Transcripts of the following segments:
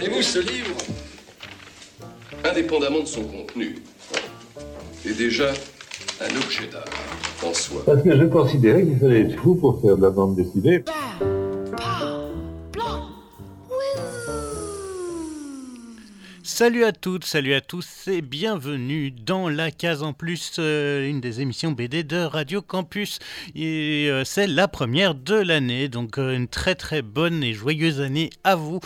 Voyez-vous, ce livre, indépendamment de son contenu, est déjà un objet d'art en soi. Parce que je considérais qu'il fallait être fou pour faire de la bande dessinée. Salut à toutes, salut à tous et bienvenue dans la case en plus, euh, une des émissions BD de Radio Campus. Et euh, c'est la première de l'année, donc euh, une très très bonne et joyeuse année à vous,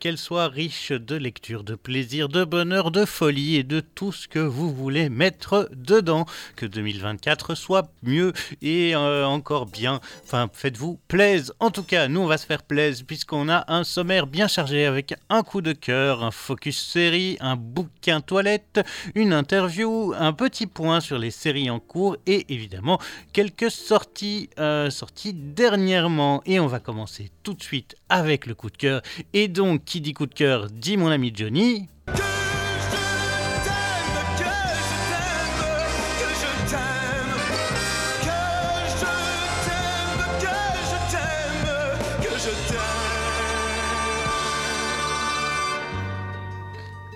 qu'elle soit riche de lecture, de plaisir, de bonheur, de folie et de tout ce que vous voulez mettre dedans. Que 2024 soit mieux et encore bien. Enfin, faites-vous plaise. En tout cas, nous on va se faire plaise puisqu'on a un sommaire bien chargé avec un coup de cœur, un focus série un bouquin toilette, une interview, un petit point sur les séries en cours et évidemment quelques sorties, euh, sorties dernièrement. Et on va commencer tout de suite avec le coup de cœur. Et donc, qui dit coup de cœur dit mon ami Johnny.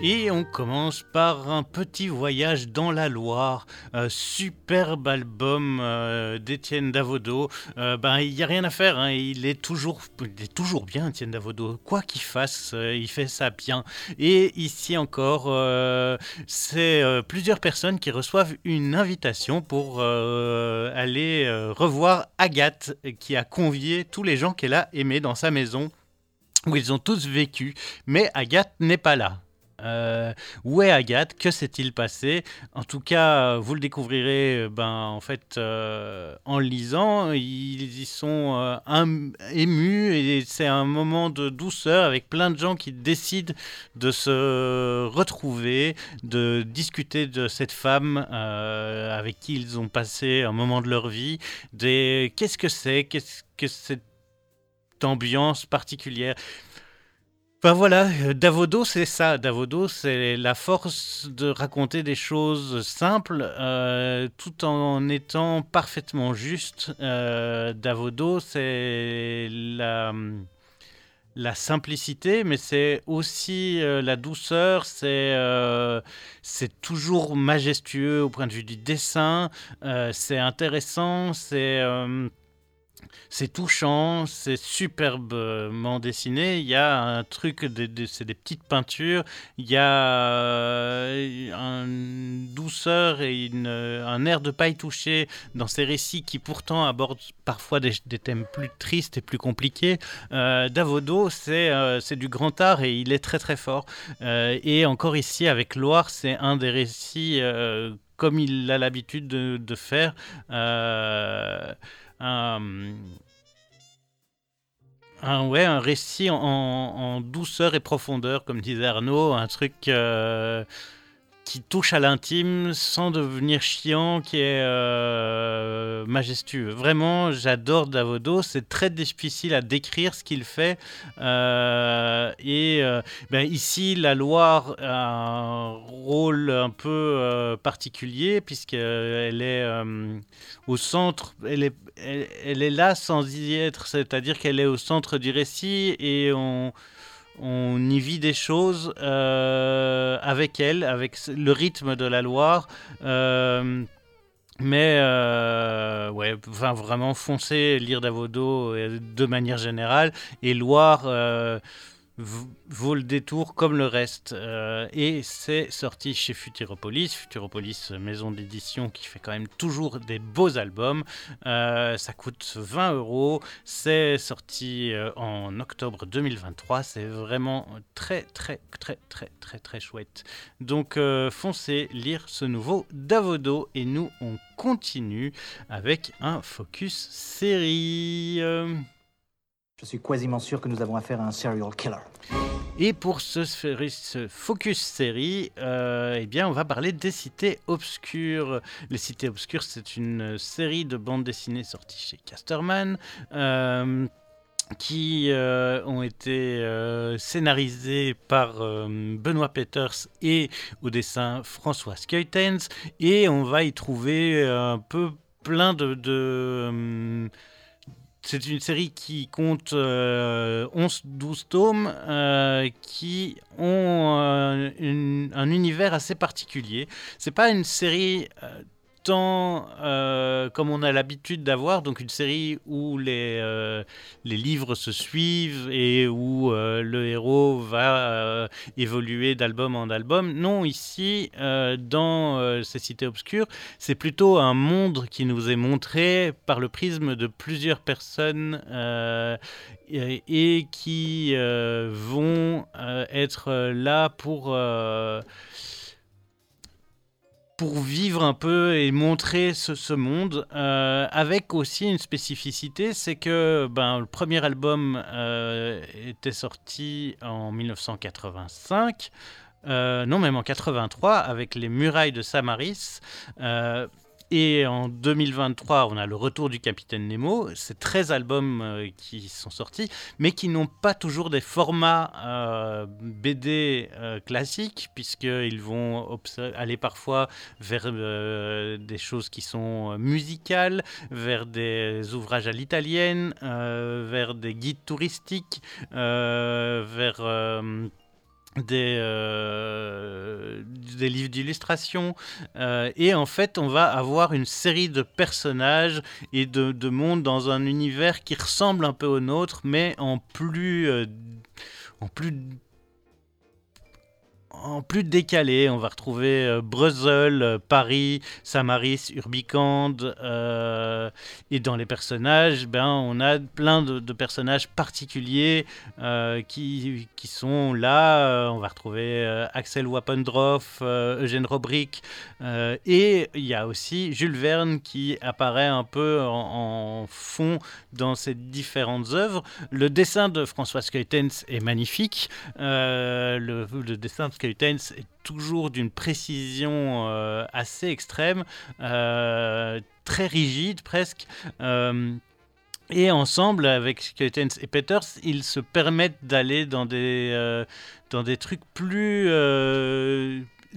Et on commence par un petit voyage dans la Loire. superbe album euh, d'Étienne Davodo. Euh, ben, il n'y a rien à faire, hein. il, est toujours, il est toujours bien, Étienne Davodo. Quoi qu'il fasse, euh, il fait ça bien. Et ici encore, c'est plusieurs personnes qui reçoivent une invitation pour aller revoir Agathe, qui a convié tous les gens qu'elle a aimés dans sa maison où ils ont tous vécu, mais Agathe n'est pas là. Euh, où est Agathe? Que s'est-il passé? En tout cas, vous le découvrirez euh, ben, en fait, euh, en lisant. Ils y sont émus et c'est un moment de douceur avec plein de gens qui décident de se retrouver, de discuter de cette femme avec qui ils ont passé un moment de leur vie. Qu'est-ce que c'est? Qu'est-ce que cette ambiance particulière? Ben voilà, euh, Davodo, c'est ça. Davodo, c'est la force de raconter des choses simples euh, tout en étant parfaitement juste. Euh, Davodo, c'est la, simplicité, mais c'est aussi la douceur. C'est c'est toujours majestueux au point de vue du dessin. c'est intéressant. C'est c'est touchant, c'est superbement dessiné. Il y a un truc, c'est des petites peintures. Il y a euh, une douceur et un air de paille touchée dans ces récits qui pourtant abordent parfois des, thèmes plus tristes et plus compliqués. Euh, Davodo, euh, c'est du grand art et il est très très fort. et encore ici, avec Loire, c'est un des récits comme il a l'habitude de, de, faire un, ouais, récit en, douceur et profondeur, comme disait Arnaud, un truc euh, qui touche à l'intime sans devenir chiant, qui est euh, majestueux. Vraiment, j'adore Davodo. C'est très difficile à décrire ce qu'il fait. Euh, et euh, ben, ici, la Loire a un rôle un peu particulier puisqu'elle est au centre. Elle est, elle est là sans y être, c'est-à-dire qu'elle est au centre du récit et on on y vit des choses euh, avec elle, avec le rythme de la Loire. Euh, mais euh, ouais, enfin, vraiment foncer, lire Davodo de manière générale. Et Loire, vaut le détour comme le reste. Euh, et c'est sorti chez Futuropolis. Futuropolis, maison d'édition qui fait quand même toujours des beaux albums. Euh, ça coûte 20 euros. C'est sorti euh, en octobre 2023. C'est vraiment très, très, très, très, très, très chouette. Donc foncez lire ce nouveau Davodo. Et nous, on continue avec un focus série. Je suis quasiment sûr que nous avons affaire à un serial killer. Et pour ce, focus série, euh, eh bien, on va parler des cités obscures. Les cités obscures, c'est une série de bandes dessinées sorties chez Casterman. Euh, qui euh, ont été scénarisées par Benoît Peters et au dessin François Skeutens. Et on va y trouver un peu plein de c'est une série qui compte 11-12 tomes qui ont un univers assez particulier. C'est pas une série tant euh, comme on a l'habitude d'avoir, donc une série où les, euh, livres se suivent et où euh, le héros va évoluer d'album en album. Non, ici, dans ces cités obscures, c'est plutôt un monde qui nous est montré par le prisme de plusieurs personnes et, qui vont être là pour pour vivre un peu et montrer ce, monde, euh, avec aussi une spécificité, c'est que ben, le premier album euh, était sorti en 1985. Euh, non, même en 83, avec les murailles de Samaris. Et en 2023, on a le retour du Capitaine Nemo. C'est 13 albums euh, qui sont sortis, mais qui n'ont pas toujours des formats euh, BD euh, classiques, puisqu'ils vont aller parfois vers des choses qui sont musicales, vers des ouvrages à l'italienne, vers des guides touristiques, vers des, euh, des livres d'illustration. Euh, et en fait, on va avoir une série de personnages et de, de mondes dans un univers qui ressemble un peu au nôtre, mais en plus, euh, en plus en plus décalé. On va retrouver euh, euh, Paris, Samaris, Urbicande. Euh, et dans les personnages, ben, on a plein de, personnages particuliers qui, qui, sont là. on va retrouver Axel Wappendroff, Eugène Robrick. et il y a aussi Jules Verne qui apparaît un peu en, fond dans ces différentes œuvres. Le dessin de François Skeutens est magnifique. le, dessin de est toujours d'une précision euh, assez extrême, euh, très rigide presque. Euh, et ensemble, avec Skeutens et Peters, ils se permettent d'aller dans des, dans des trucs plus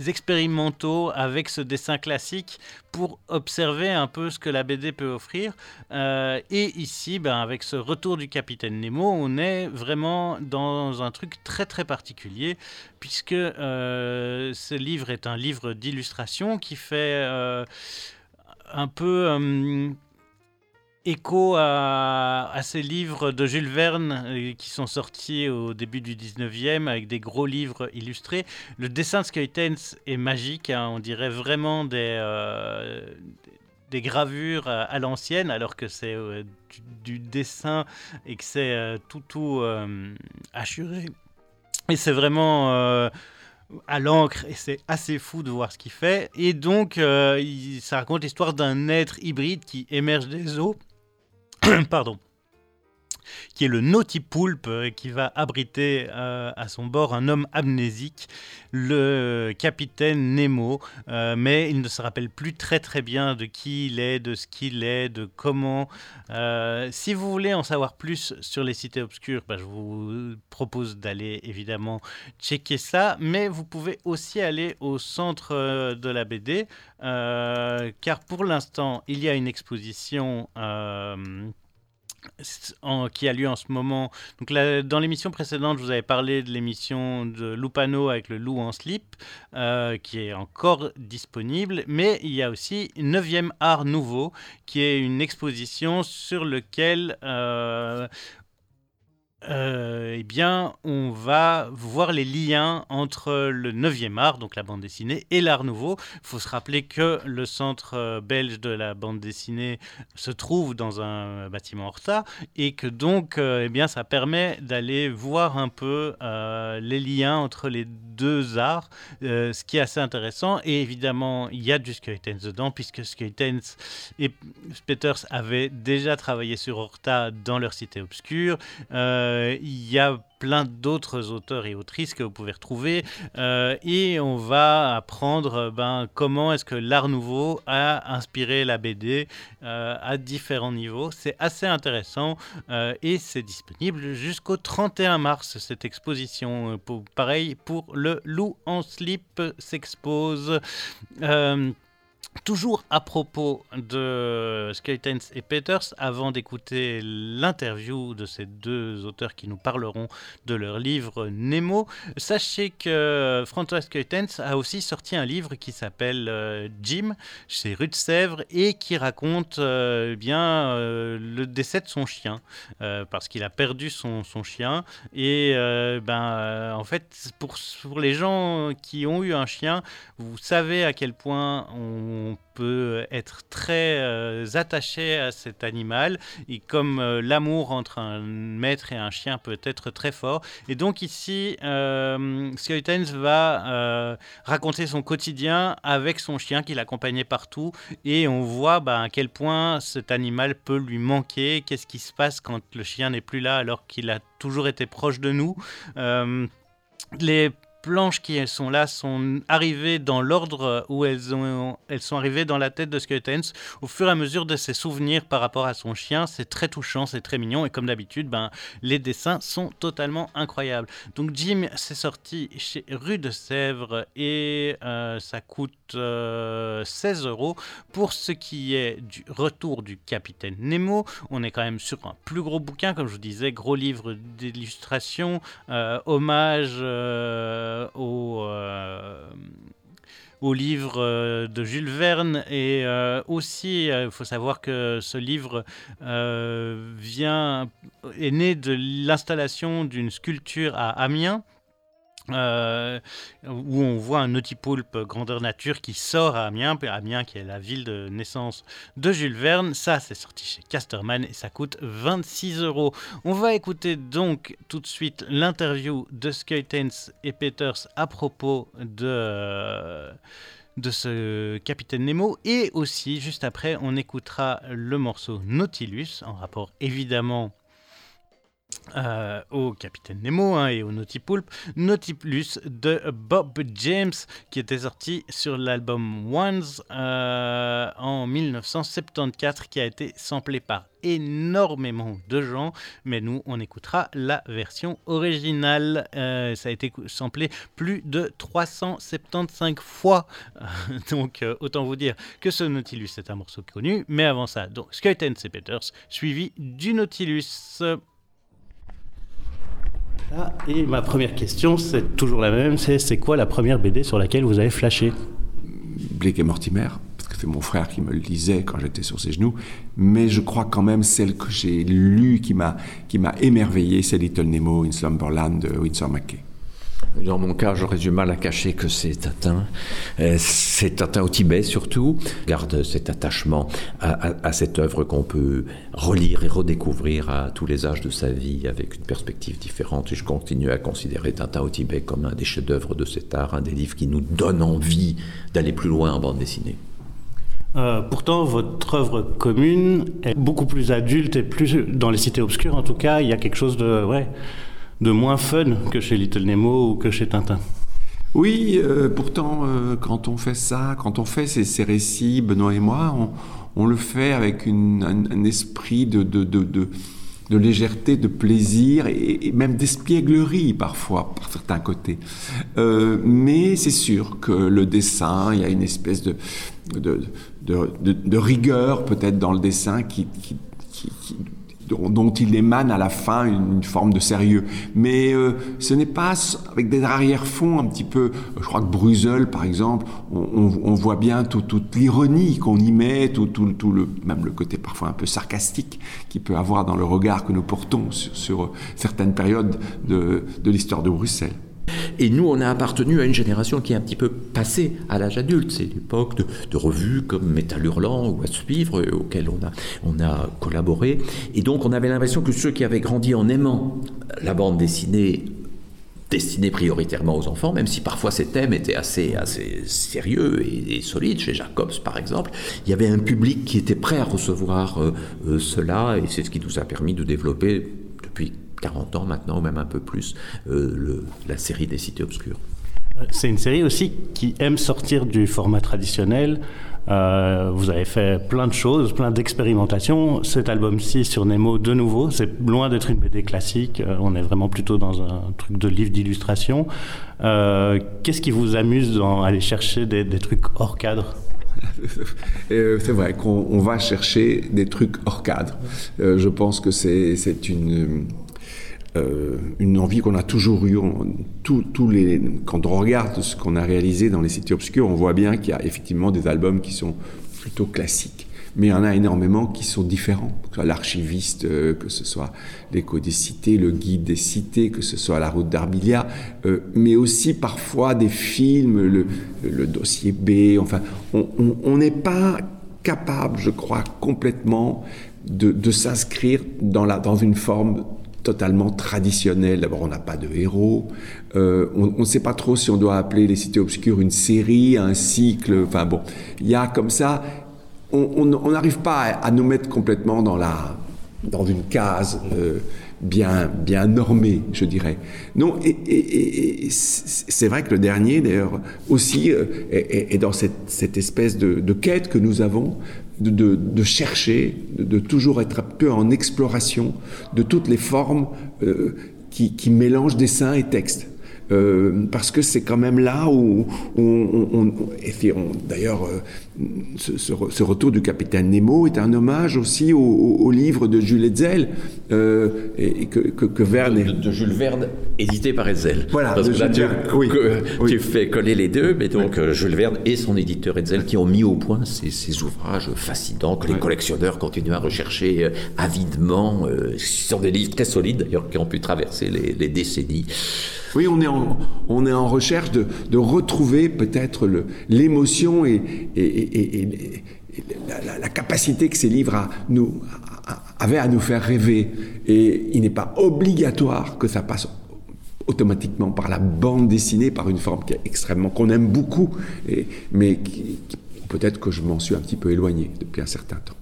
expérimentaux avec ce dessin classique pour observer un peu ce que la BD peut offrir. Euh, et ici, ben, avec ce retour du capitaine Nemo, on est vraiment dans un truc très très particulier, puisque euh, ce livre est un livre d'illustration qui fait euh, un peu écho à, ces livres de Jules Verne euh, qui sont sortis au début du 19e avec des gros livres illustrés. Le dessin de Skeutens est magique, hein. on dirait vraiment des, euh, gravures à l'ancienne alors que c'est euh, du, dessin et que c'est tout tout assuré. Et c'est vraiment à l'encre et c'est assez fou de voir ce qu'il fait. Et donc, ça raconte l'histoire d'un être hybride qui émerge des eaux pardon, qui est le Nautipoulpe, euh, qui va abriter euh, à son bord un homme amnésique, le capitaine Nemo, euh, mais il ne se rappelle plus très très bien de qui il est, de ce qu'il est, de comment. si vous voulez en savoir plus sur les cités obscures, bah, je vous propose d'aller évidemment checker ça, mais vous pouvez aussi aller au centre de la BD, car pour l'instant, il y a une exposition qui a lieu en ce moment. Donc dans l'émission précédente, je vous avais parlé de l'émission de Lupano avec le loup en slip, euh, qui est encore disponible. Mais il y a aussi 9e Art Nouveau, qui est une exposition sur lequel euh, euh, eh bien, on va voir les liens entre le 9e art, donc la bande dessinée, et l'art nouveau. Il faut se rappeler que le centre euh, belge de la bande dessinée se trouve dans un bâtiment Horta et que donc, euh, eh bien, ça permet d'aller voir un peu les liens entre les deux arts, ce qui est assez intéressant. Et évidemment, il y a du Skeutens dedans, puisque Skeutens et Peters avaient déjà travaillé sur Horta dans leur cité obscure. Euh, il y a plein d'autres auteurs et autrices que vous pouvez retrouver euh, et on va apprendre ben, comment est-ce que l'art nouveau a inspiré la BD euh, à différents niveaux. C'est assez intéressant et c'est disponible jusqu'au 31 mars cette exposition. pareil pour le loup en slip s'expose. Toujours à propos de Skeletons et Peters, avant d'écouter l'interview de ces deux auteurs qui nous parleront de leur livre Nemo, sachez que François Skeletons a aussi sorti un livre qui s'appelle euh, Jim chez Rue de Sèvres et qui raconte euh, bien euh, le décès de son chien parce qu'il a perdu son, son chien. Et ben en fait pour, pour les gens qui ont eu un chien, vous savez à quel point on peut être très euh, attaché à cet animal et comme euh, l'amour entre un maître et un chien peut être très fort. Et donc ici, euh, va euh, raconter son quotidien avec son chien qui l'accompagnait partout et on voit bah, à quel point cet animal peut lui manquer, qu'est-ce qui se passe quand le chien n'est plus là alors qu'il a toujours été proche de nous. les planches qui sont là sont arrivées dans l'ordre où elles, ont, elles sont arrivées dans la tête de Skeletons au fur et à mesure de ses souvenirs par rapport à son chien. C'est très touchant, c'est très mignon et comme d'habitude, ben, les dessins sont totalement incroyables. Donc Jim, c'est sorti chez Rue de Sèvres et euh, ça coûte 16 euh, euros. Pour ce qui est du retour du capitaine Nemo, on est quand même sur un plus gros bouquin, comme je vous disais, gros livre d'illustration, euh, hommage euh, au, euh, au livre euh, de Jules Verne. Et aussi il faut savoir que ce livre vient est né de l'installation d'une sculpture à Amiens euh, où on voit un otipoulpe grandeur nature qui sort à Amiens, Amiens qui est la ville de naissance de Jules Verne. Ça, c'est sorti chez Casterman et ça coûte 26 euros. On va écouter donc tout de suite l'interview de Skeletons et Peters à propos de de ce Capitaine Nemo et aussi juste après on écoutera le morceau Nautilus en rapport évidemment euh, au Capitaine Nemo hein, et au Nautilus, Nautilus de Bob James qui était sorti sur l'album Ones euh, en 1974 qui a été samplé par énormément de gens. Mais nous on écoutera la version originale. Euh, ça a été samplé plus de 375 fois. Donc autant vous dire que ce Nautilus est un morceau connu. Mais avant ça donc Skeletons et Peters suivi du Nautilus et ma première question, c'est toujours la même, c'est c'est quoi la première BD sur laquelle vous avez flashé? Blake et Mortimer, parce que c'est mon frère qui me le lisait quand j'étais sur ses genoux, mais je crois quand même celle que j'ai lue qui m'a qui m'a émerveillé, c'est Little Nemo in Slumberland de Winsor McKay. Dans mon cas, j'aurais du mal à cacher que c'est Tintin. Euh, c'est Tintin au Tibet surtout. Garde cet attachement à, cette œuvre qu'on peut relire et redécouvrir à tous les âges de sa vie avec une perspective différente. Et je continue à considérer Tintin au Tibet comme un des chefs-d'œuvre de cet art, un des livres qui nous donne envie d'aller plus loin en bande dessinée. Euh, pourtant, votre œuvre commune est beaucoup plus adulte et plus dans les cités obscures. En tout cas, il y a quelque chose de ouais, de moins fun que chez Little Nemo ou que chez Tintin. Oui, euh, pourtant, euh, quand on fait ça, quand on fait ces, récits, Benoît et moi, on, le fait avec un, esprit de, légèreté, de plaisir et, même d'espièglerie parfois, par certains côtés. Euh, mais c'est sûr que le dessin, il y a une espèce de, rigueur peut-être dans le dessin qui dont, il émane à la fin une, forme de sérieux. Mais euh, ce n'est pas avec des arrière-fonds un petit peu. Je crois que Bruegel, par exemple, on, voit bien toute l'ironie qu'on y met, tout, tout, le, même le côté parfois un peu sarcastique qu'il peut avoir dans le regard que nous portons sur, certaines périodes de, de l'histoire de Bruxelles. Et nous, on a appartenu à une génération qui est un petit peu passée à l'âge adulte. C'est l'époque de, revues comme Métal Hurlant ou À Suivre, euh, auxquelles on a, on a collaboré. Et donc, on avait l'impression que ceux qui avaient grandi en aimant la bande dessinée destinée prioritairement aux enfants, même si parfois ces thèmes étaient assez, assez sérieux et, solides, chez Jacobs par exemple, il y avait un public qui était prêt à recevoir euh, euh, cela, et c'est ce qui nous a permis de développer depuis 40 ans maintenant, ou même un peu plus, euh, la série des cités obscures. Euh, c'est une série aussi qui aime sortir du format traditionnel. Euh, vous avez fait plein de choses, plein d'expérimentations. Cet album-ci sur Nemo, de nouveau, c'est loin d'être une BD classique. on est vraiment plutôt dans un truc de livre d'illustration. Qu'est-ce qui vous amuse dans aller chercher des, des trucs hors cadre? C'est vrai qu'on on va chercher des trucs hors cadre. Euh, je pense que c'est c'est une euh, une envie qu'on a toujours eue. Tous- les, quand on regarde ce qu'on a réalisé dans les cités obscures, on voit bien qu'il y a effectivement des albums qui sont plutôt classiques. Mais il y en a énormément qui sont différents. Que ce soit l'archiviste, euh, que ce soit l'écho des cités, le guide des cités, que ce soit la route d'Arbilia, euh, mais aussi parfois des films, le, dossier B. Enfin, on- n'est pas capable, je crois, complètement de, de s'inscrire dans, dans une forme totalement traditionnelle. D'abord, on n'a pas de héros. Euh, on ne sait pas trop si on doit appeler les cités obscures une série, un cycle. Enfin bon, il y a comme ça. On n'arrive pas à, nous mettre complètement dans, la, dans une case euh, bien, bien normée, je dirais. Non, et, c'est vrai que le dernier, d'ailleurs, aussi euh, est, dans cette, espèce de quête que nous avons de, de- de chercher, de, de toujours être un peu en exploration de toutes les formes euh, qui, qui mélangent dessin et texte. Euh, parce que c'est quand même là où, où on, on- on- on- d'ailleurs euh, ce, ce re- ce retour du capitaine Nemo est un hommage aussi au, au- au livre de Jules Hetzel euh, et, et que, que, que Verne de, de Jules Verne, édité par Hetzel. Voilà, Parce de que là, Jules tu, Verne, oui, que- oui. tu fais coller les deux, mais donc euh, Jules Verne et son éditeur Hetzel qui ont mis au point ces, ces ouvrages fascinants que les collectionneurs continuent à rechercher euh, avidement. euh, ce sont des livres très solides d'ailleurs qui ont pu traverser les, les décennies. Oui, on est en, on est en recherche de, de retrouver peut-être l'émotion et, et- et- la, capacité que ces livres avaient à nous faire rêver. Et il n'est pas obligatoire que ça passe automatiquement par la bande dessinée, par une forme qui est extrêmement qu'on aime beaucoup, mais peut-être que je m'en suis un petit peu éloigné depuis un certain temps.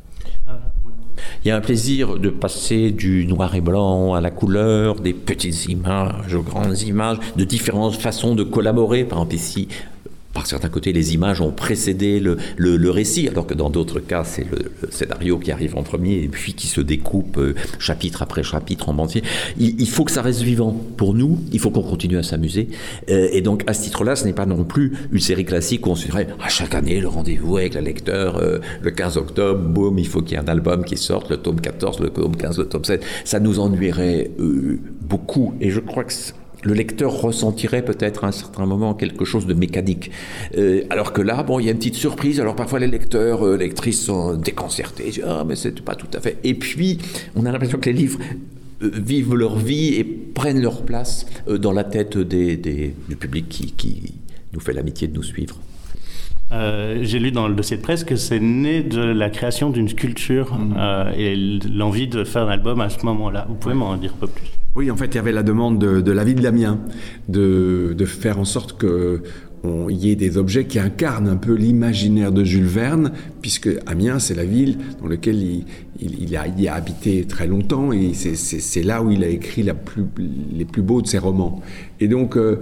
Il y a un plaisir de passer du noir et blanc à la couleur, des petites images aux grandes images, de différentes façons de collaborer. Par exemple, ici, par certains côtés, les images ont précédé le, le- le récit, alors que dans d'autres cas, c'est le, le scénario qui arrive en premier et puis qui se découpe euh, chapitre après chapitre en entier. Il, il faut que ça reste vivant. Pour nous, il faut qu'on continue à s'amuser. Euh, et donc, à ce titre-là, ce n'est pas non plus une série classique où on se dirait à chaque année le rendez-vous avec le lecteur, euh, le 15 octobre, boum, il faut qu'il y ait un album qui sorte, le tome 14, le tome 15, le tome 7. Ça nous ennuierait euh, beaucoup. Et je crois que le lecteur ressentirait peut-être à un certain moment quelque chose de mécanique. Euh, alors que là, bon, il y a une petite surprise. Alors parfois les lecteurs, euh, lectrices sont déconcertés. Disent, Ah, mais c'est pas tout à fait. Et puis, on a l'impression que les livres euh, vivent leur vie et prennent leur place euh, dans la tête des, des- du public qui, qui nous fait l'amitié de nous suivre. Euh, J'ai lu dans le dossier de presse que c'est né de la création d'une sculpture euh, et l'envie de faire un album à ce moment-là. Vous pouvez m'en dire un peu plus? Oui, en fait, il y avait la demande de, de la ville d'Amiens de, de faire en sorte que on- il y ait des objets qui incarnent un peu l'imaginaire de Jules Verne, puisque Amiens, c'est la ville dans laquelle il, a, il a habité très longtemps et c'est- là où il a écrit les plus beaux de ses romans. Et donc, euh,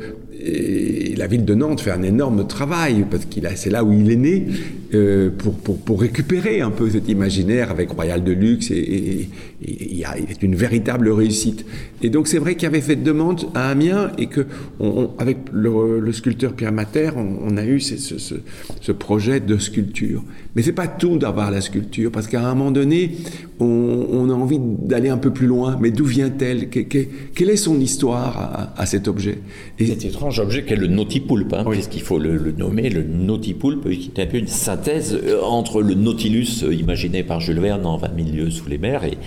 et la ville de Nantes fait un énorme travail, parce qu'il c'est là où il est né, euh, pour, pour, récupérer un peu cet imaginaire avec Royal de Luxe, et, et- et c'est une véritable réussite. Et donc c'est vrai qu'il avait cette demande à Amiens, et que avec le, sculpteur Pierre Mater, on, a eu ce, ce- projet de sculpture. Mais c'est pas tout d'avoir la sculpture, parce qu'à un moment donné, on, a envie d'aller un peu plus loin. Mais d'où vient-elle? Que- que- Quelle est son histoire à, cet objet? Et- Cet étrange objet qu'est le nautipoulpe, hein, puisqu'il faut le, le nommer, le nautipoulpe, qui est un peu une synthèse euh, entre le Nautilus euh, imaginé par Jules Verne en 20 000 lieues sous les mers et,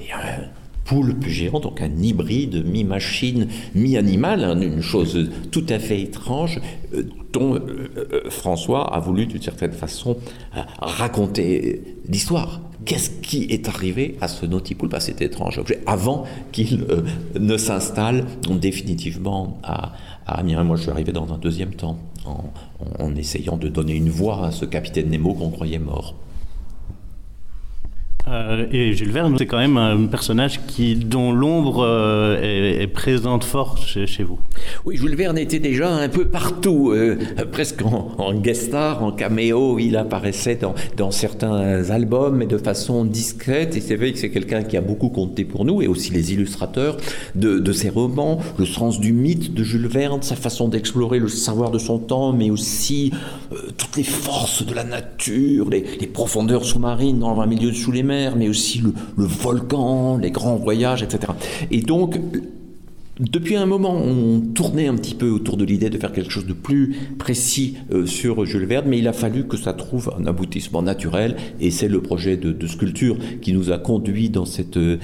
et un poulpe géant, donc un hybride mi-machine, mi-animal, hein, une chose tout à fait étrange euh, dont euh, François a voulu d'une certaine façon euh, raconter l'histoire. Qu'est-ce qui est arrivé à ce nautipoulpe, à cet étrange objet, avant qu'il ne s'installe définitivement à, à Amiens Moi, je suis arrivé dans un deuxième temps, en essayant de donner une voix à ce capitaine Nemo qu'on croyait mort. Euh, et Jules Verne, c'est quand même un personnage dont l'ombre euh, est, présente fort chez, vous. Oui, Jules Verne était déjà un peu partout, euh, presque en, guest star, en caméo. Il apparaissait dans, certains albums, mais de façon discrète. Et c'est vrai que c'est quelqu'un qui a beaucoup compté pour nous, et aussi les illustrateurs de, de ses romans, le sens du mythe de Jules Verne, sa façon d'explorer le savoir de son temps, mais aussi toutes les forces de la nature, les profondeurs sous-marines dans un milieu sous les mers mais aussi le, volcan, les grands voyages, etc. Et donc, depuis un moment, on tournait un petit peu autour de l'idée de faire quelque chose de plus précis euh, sur Jules Verne, mais il a fallu que ça trouve un aboutissement naturel, et c'est le projet de, sculpture qui nous a conduit dans cette, euh,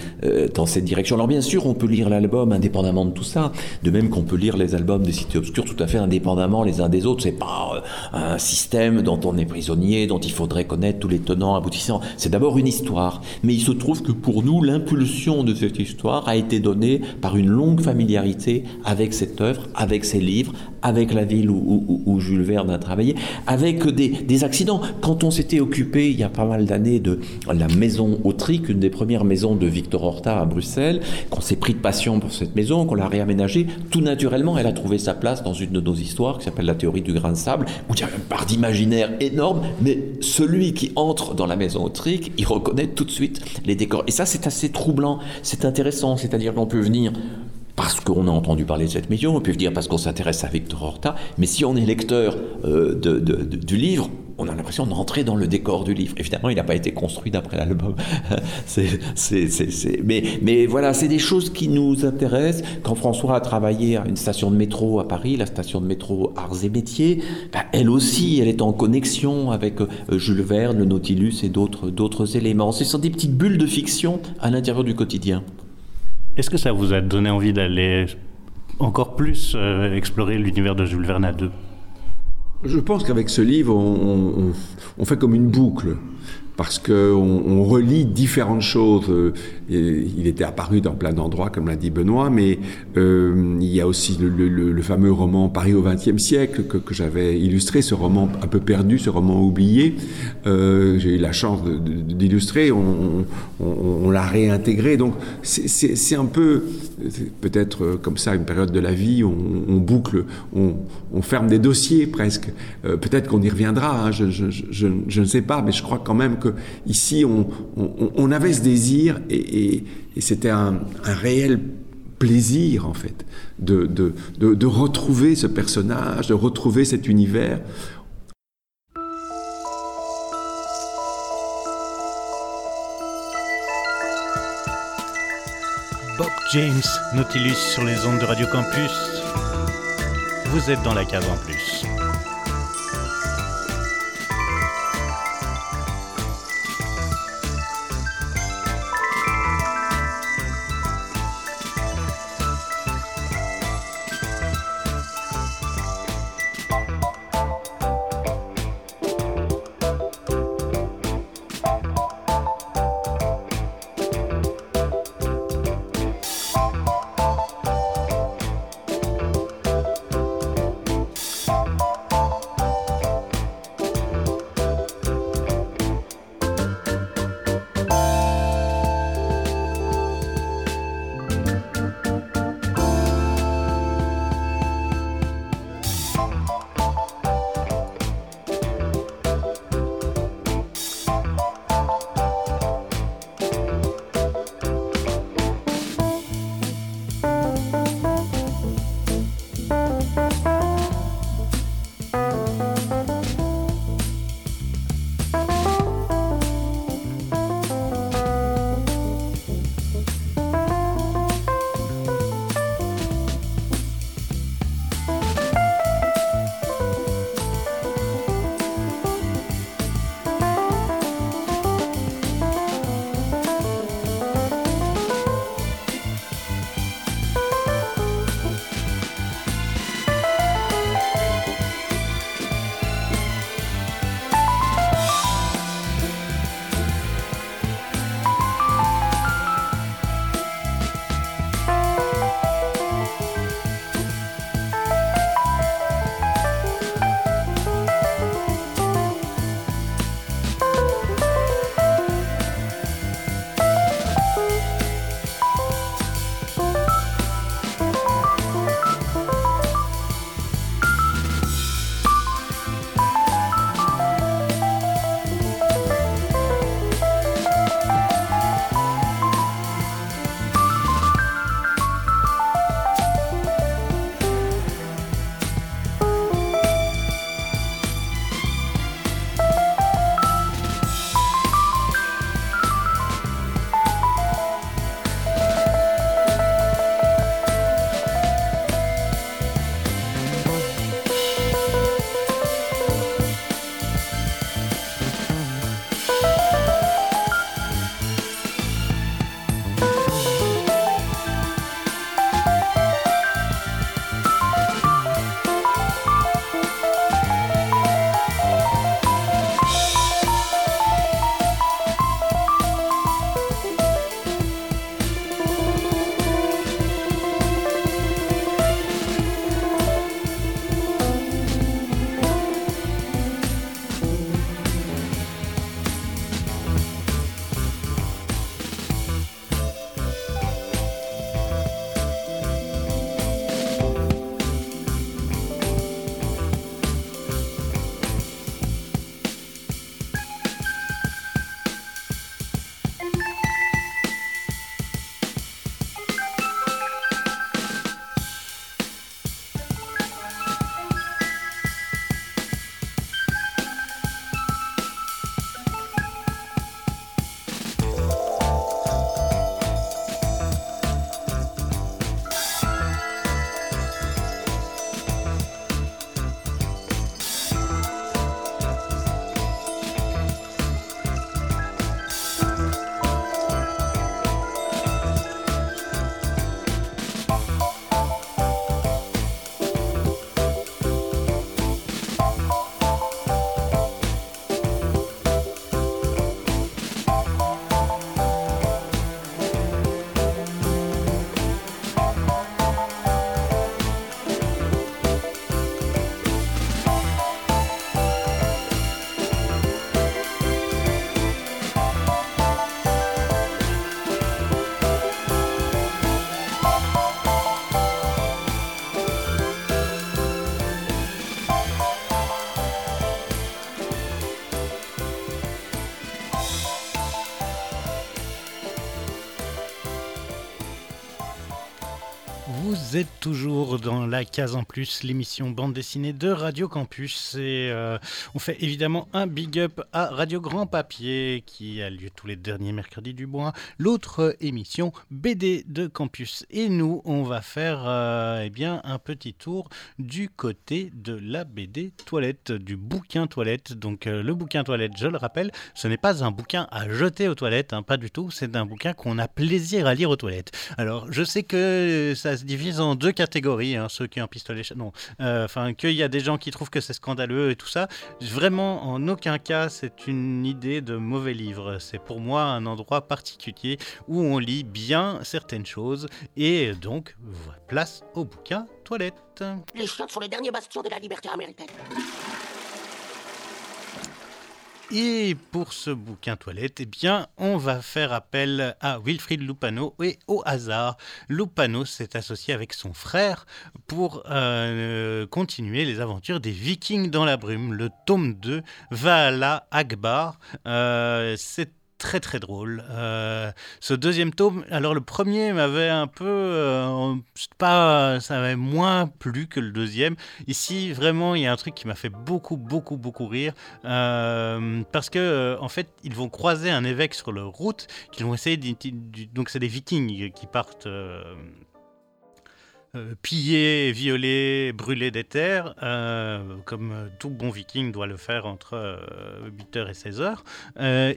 dans cette direction. Alors bien sûr, on peut lire l'album indépendamment de tout ça, de même qu'on peut lire les albums des Cités Obscures tout à fait indépendamment les uns des autres. C'est pas euh, un système dont on est prisonnier, dont il faudrait connaître tous les tenants, aboutissants. C'est d'abord une histoire, mais il se trouve que pour nous, l'impulsion de cette histoire a été donnée par une longue famille avec cette œuvre, avec ces livres, avec la ville où, Jules Verne a travaillé, avec des, accidents. Quand on s'était occupé il y a pas mal d'années de la maison Autrique, une des premières maisons de Victor Horta à Bruxelles, qu'on s'est pris de passion pour cette maison, qu'on l'a réaménagée, tout naturellement, elle a trouvé sa place dans une de nos histoires qui s'appelle la théorie du grain de sable, où il y a une part d'imaginaire énorme, mais celui qui entre dans la maison Autrique, il reconnaît tout de suite les décors. Et ça, c'est assez troublant, c'est intéressant, c'est-à-dire qu'on peut venir parce qu'on a entendu parler de cette maison, on peut dire parce qu'on s'intéresse à Victor Horta, mais si on est lecteur euh, du livre, on a l'impression d'entrer dans le décor du livre. Évidemment, il n'a pas été construit d'après l'album. mais, mais voilà, c'est des choses qui nous intéressent. Quand François a travaillé à une station de métro à Paris, la station de métro Arts et Métiers, bah, elle aussi, elle est en connexion avec euh, Jules Verne, le Nautilus et d'autres éléments. Ce sont des petites bulles de fiction à l'intérieur du quotidien. Est-ce que ça vous a donné envie d'aller encore plus euh, explorer l'univers de Jules Verne à deux? Je pense qu'avec ce livre, on, fait comme une boucle parce qu'on on relie différentes choses. Euh, il était apparu dans plein d'endroits, comme l'a dit Benoît, mais euh, il y a aussi le, fameux roman Paris au XXe siècle que, j'avais illustré, ce roman un peu perdu, ce roman oublié. Euh, j'ai eu la chance d'illustrer, on, l'a réintégré. Donc c'est un peu, peut-être comme ça, une période de la vie, on, on boucle, on, ferme des dossiers presque. peut-être qu'on y reviendra, hein, je, ne sais pas, mais je crois quand même que ici, on, avait ce désir et, c'était un, réel plaisir, en fait, de, retrouver ce personnage, de retrouver cet univers. James, Nautilus sur les ondes de Radio Campus. Vous êtes dans la cave en plus. Dans la case en plus, l'émission bande dessinée de Radio Campus. Et euh, on fait évidemment un big up à Radio Grand Papier qui a lieu tous les derniers mercredis du mois. L'autre émission BD de Campus. Et nous, on va faire euh, eh bien, un petit tour du côté de la BD toilette, du bouquin toilette. Donc euh, le bouquin toilette, je le rappelle, ce n'est pas un bouquin à jeter aux toilettes, hein, pas du tout. C'est un bouquin qu'on a plaisir à lire aux toilettes. Alors je sais que ça se divise en deux catégories, hein, ceux qui ont un pistolet, non, euh, enfin qu'il y a des gens qui trouvent que c'est scandaleux et tout ça. Vraiment, en aucun cas, c'est une idée de mauvais livre. C'est pour moi un endroit particulier où on lit bien certaines choses et donc place au bouquin toilette. Les chiens sont les derniers bastions de la liberté américaine. Et pour ce bouquin toilette, eh bien, on va faire appel à Wilfried Lupano et au hasard. Lupano s'est associé avec son frère pour euh, continuer les aventures des Vikings dans la brume. Le tome 2, Valhalla Akbar. Euh, c'est très très drôle. Euh, ce deuxième tome, alors le premier m'avait un peu, euh, pas, ça m'avait moins plu que le deuxième. Ici, vraiment, il y a un truc qui m'a fait beaucoup beaucoup beaucoup rire euh, parce que en fait, ils vont croiser un évêque sur leur route, qu'ils vont essayer, donc c'est des Vikings qui partent euh, piller, violer, brûler des terres, euh, comme tout bon viking doit le faire entre 8h et 16h.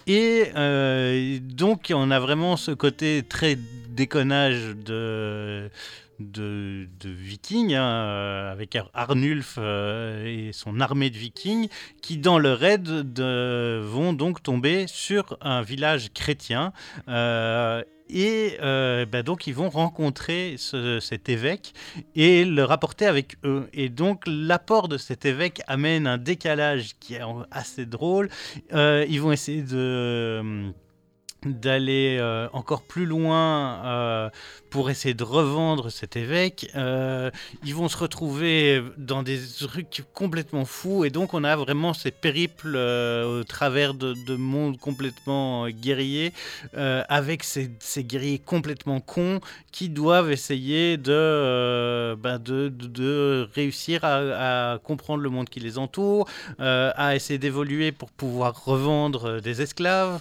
et donc on a vraiment ce côté très déconnage de, de, vikings, hein, avec Arnulf et son armée de vikings, qui dans le raid vont donc tomber sur un village chrétien. Et euh, bah, donc ils vont rencontrer cet évêque et le rapporter avec eux. Et donc l'apport de cet évêque amène un décalage qui est assez drôle. Euh, ils vont essayer de d'aller euh, encore plus loin pour essayer de revendre cet évêque. Euh, ils vont se retrouver dans des trucs complètement fous et donc on a vraiment ces périples euh, au travers de, mondes complètement guerriers euh, avec ces, guerriers complètement cons qui doivent essayer de, ben de, de, réussir à, comprendre le monde qui les entoure, à essayer d'évoluer pour pouvoir revendre des esclaves.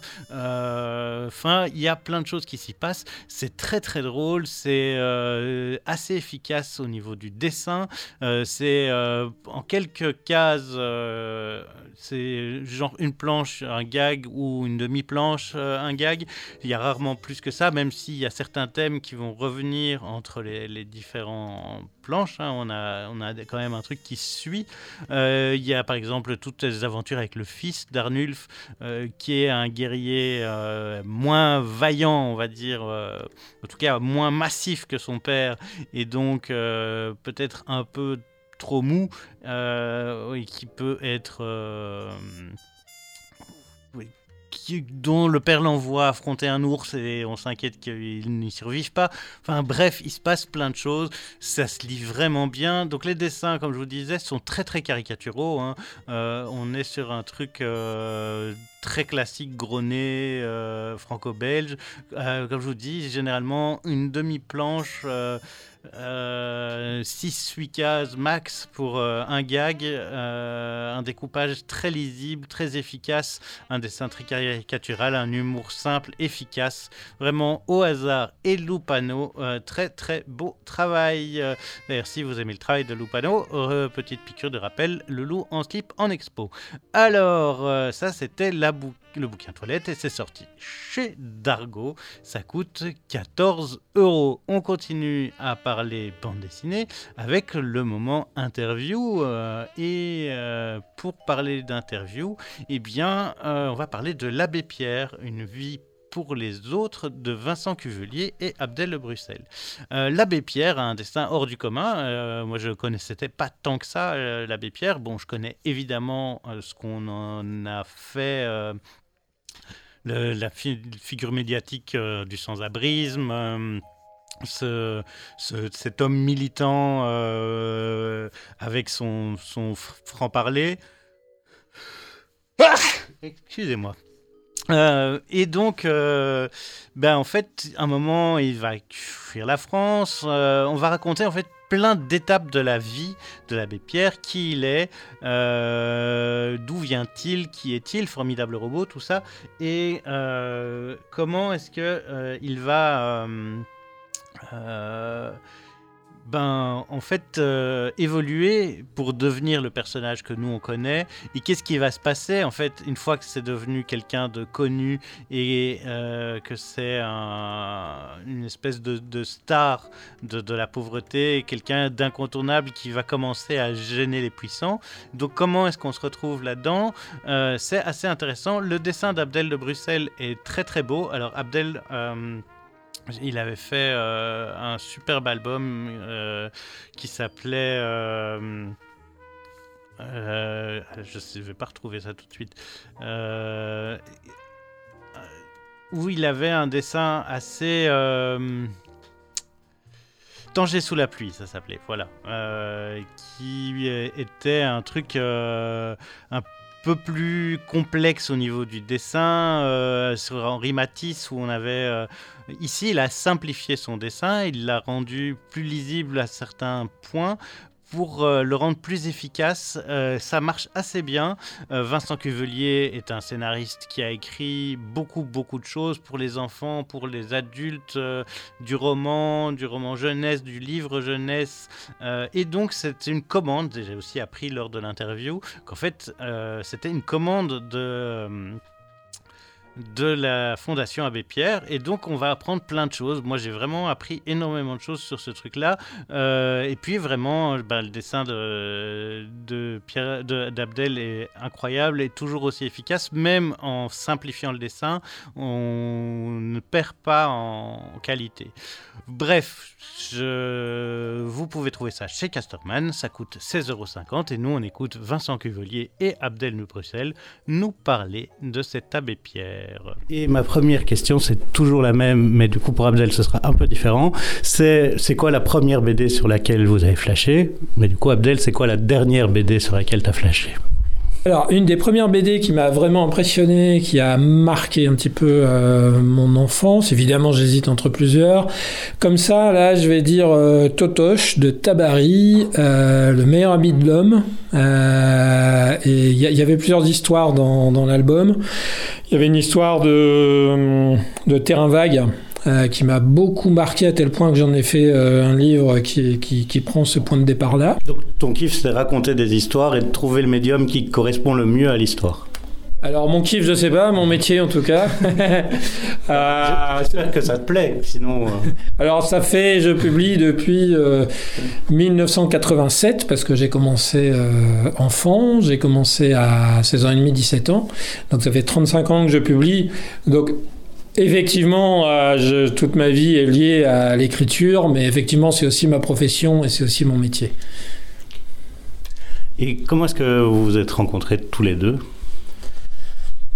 Enfin, il y a plein de choses qui s'y passent. C'est très très drôle c'est euh, assez efficace au niveau du dessin. Euh, c'est euh, en quelques cases, c'est genre une planche, un gag ou une demi-planche, un gag. Il y a rarement plus que ça, même s'il y a certains thèmes qui vont revenir entre les, les différents planches. Hein. On, a, quand même un truc qui suit. il y a par exemple toutes les aventures avec le fils d'Arnulf, qui est un guerrier moins vaillant, on va dire, en tout cas moins massif que son père et donc euh, peut-être un peu trop mou euh, et qui peut être dont le père l'envoie affronter un ours et on s'inquiète qu'il n'y survive pas. Enfin bref, il se passe plein de choses. Ça se lit vraiment bien. Donc les dessins, comme je vous disais, sont très très caricaturaux. Hein. Euh, on est sur un truc euh, très classique, gros euh, franco-belge. comme je vous dis, généralement une demi-planche. 6-8 euh, cases max pour euh, un gag, euh, un découpage très lisible, très efficace, un dessin très caricatural, un humour simple, efficace, vraiment au hasard et Lupano, très très beau travail. D'ailleurs, si vous aimez le travail de Lupano, petite piqûre de rappel, le loup en slip en expo. Alors, ça c'était la le bouquin toilette et c'est sorti chez Dargo. Ça coûte 14 euros. On continue à parler bande dessinée avec le moment interview. Euh, et euh, pour parler d'interview, eh bien, euh, on va parler de l'abbé Pierre, une vie pour les autres de Vincent Cuvelier et Abdel Le Bruxelles. l'abbé Pierre a un destin hors du commun. moi, je ne connaissais pas tant que ça l'abbé Pierre. Bon, je connais évidemment ce qu'on en a fait la figure médiatique euh, du sans-abrisme. Euh, ce, cet homme militant euh, avec son, son franc-parler. Ah Excusez-moi. Euh, et donc, euh, ben en fait, à un moment, il va fuir la France. Euh, on va raconter en fait plein d'étapes de la vie de l'abbé Pierre, qui il est, d'où vient-il, qui est-il, formidable robot, tout ça, et comment est-ce que il va ben, en fait, euh, évoluer pour devenir le personnage que nous on connaît. Et qu'est-ce qui va se passer en fait une fois que c'est devenu quelqu'un de connu et euh, que c'est un- une espèce de, star de, la pauvreté, et quelqu'un d'incontournable qui va commencer à gêner les puissants. Donc comment est-ce qu'on se retrouve là-dedans? Euh, C'est assez intéressant. Le dessin d'Abdel de Bruxelles est très très beau. Alors Abdel... il avait fait euh, un superbe album euh, qui s'appelait. euh, je ne vais pas retrouver ça tout de suite. Où il avait un dessin assez. euh, Danger sous la pluie, ça s'appelait, voilà. Qui était un truc un peu plus complexe au niveau du dessin, euh, sur Henri Matisse, où on avait... euh, ici, il a simplifié son dessin, il l'a rendu plus lisible à certains points pour euh, le rendre plus efficace. Euh, ça marche assez bien. Euh, Vincent Cuvelier est un scénariste qui a écrit beaucoup, beaucoup de choses pour les enfants, pour les adultes, du roman, du roman jeunesse, du livre jeunesse. Et donc, c'est une commande, j'ai aussi appris lors de l'interview, qu'en fait, c'était une commande de... de la Fondation Abbé Pierre et donc on va apprendre plein de choses. Moi j'ai vraiment appris énormément de choses sur ce truc-là Euh, et puis vraiment ben, le dessin de, de- d'Abdel est incroyable et toujours aussi efficace même en simplifiant le dessin on ne perd pas en qualité. Bref, je... vous pouvez trouver ça chez Casterman, ça coûte 16,50€ et nous on écoute Vincent Cuvelier et Abdel Nubrusel nous parler de cet abbé Pierre. Et ma première question, c'est toujours la même, mais du coup pour Abdel ce sera un peu différent. C'est c'est quoi la première BD sur laquelle vous avez flashé? Mais du coup Abdel, c'est quoi la dernière BD sur laquelle tu as flashé? Alors, une des premières BD qui m'a vraiment impressionné, qui a marqué un petit peu euh, mon enfance, évidemment j'hésite entre plusieurs. Comme ça, là, je vais dire euh, Totoche de Tabari, euh, Le meilleur ami de l'homme. Et il y, avait plusieurs histoires dans, l'album. Il y avait une histoire de terrain vague. Euh, qui m'a beaucoup marqué à tel point que j'en ai fait euh, un livre qui, qui, qui prend ce point de départ là. Donc ton kiff, c'est raconter des histoires et de trouver le médium qui correspond le mieux à l'histoire. Alors mon kiff, je sais pas, mon métier en tout cas. Euh, J'espère que ça te plaît, sinon... alors ça fait, je publie depuis euh, 1987 parce que j'ai commencé enfant, j'ai commencé à 16 ans et demi, 17 ans, donc ça fait 35 ans que je publie. Donc effectivement, euh, toute ma vie est liée à l'écriture, mais effectivement c'est aussi ma profession et c'est aussi mon métier. Et comment est-ce que vous vous êtes rencontrés tous les deux?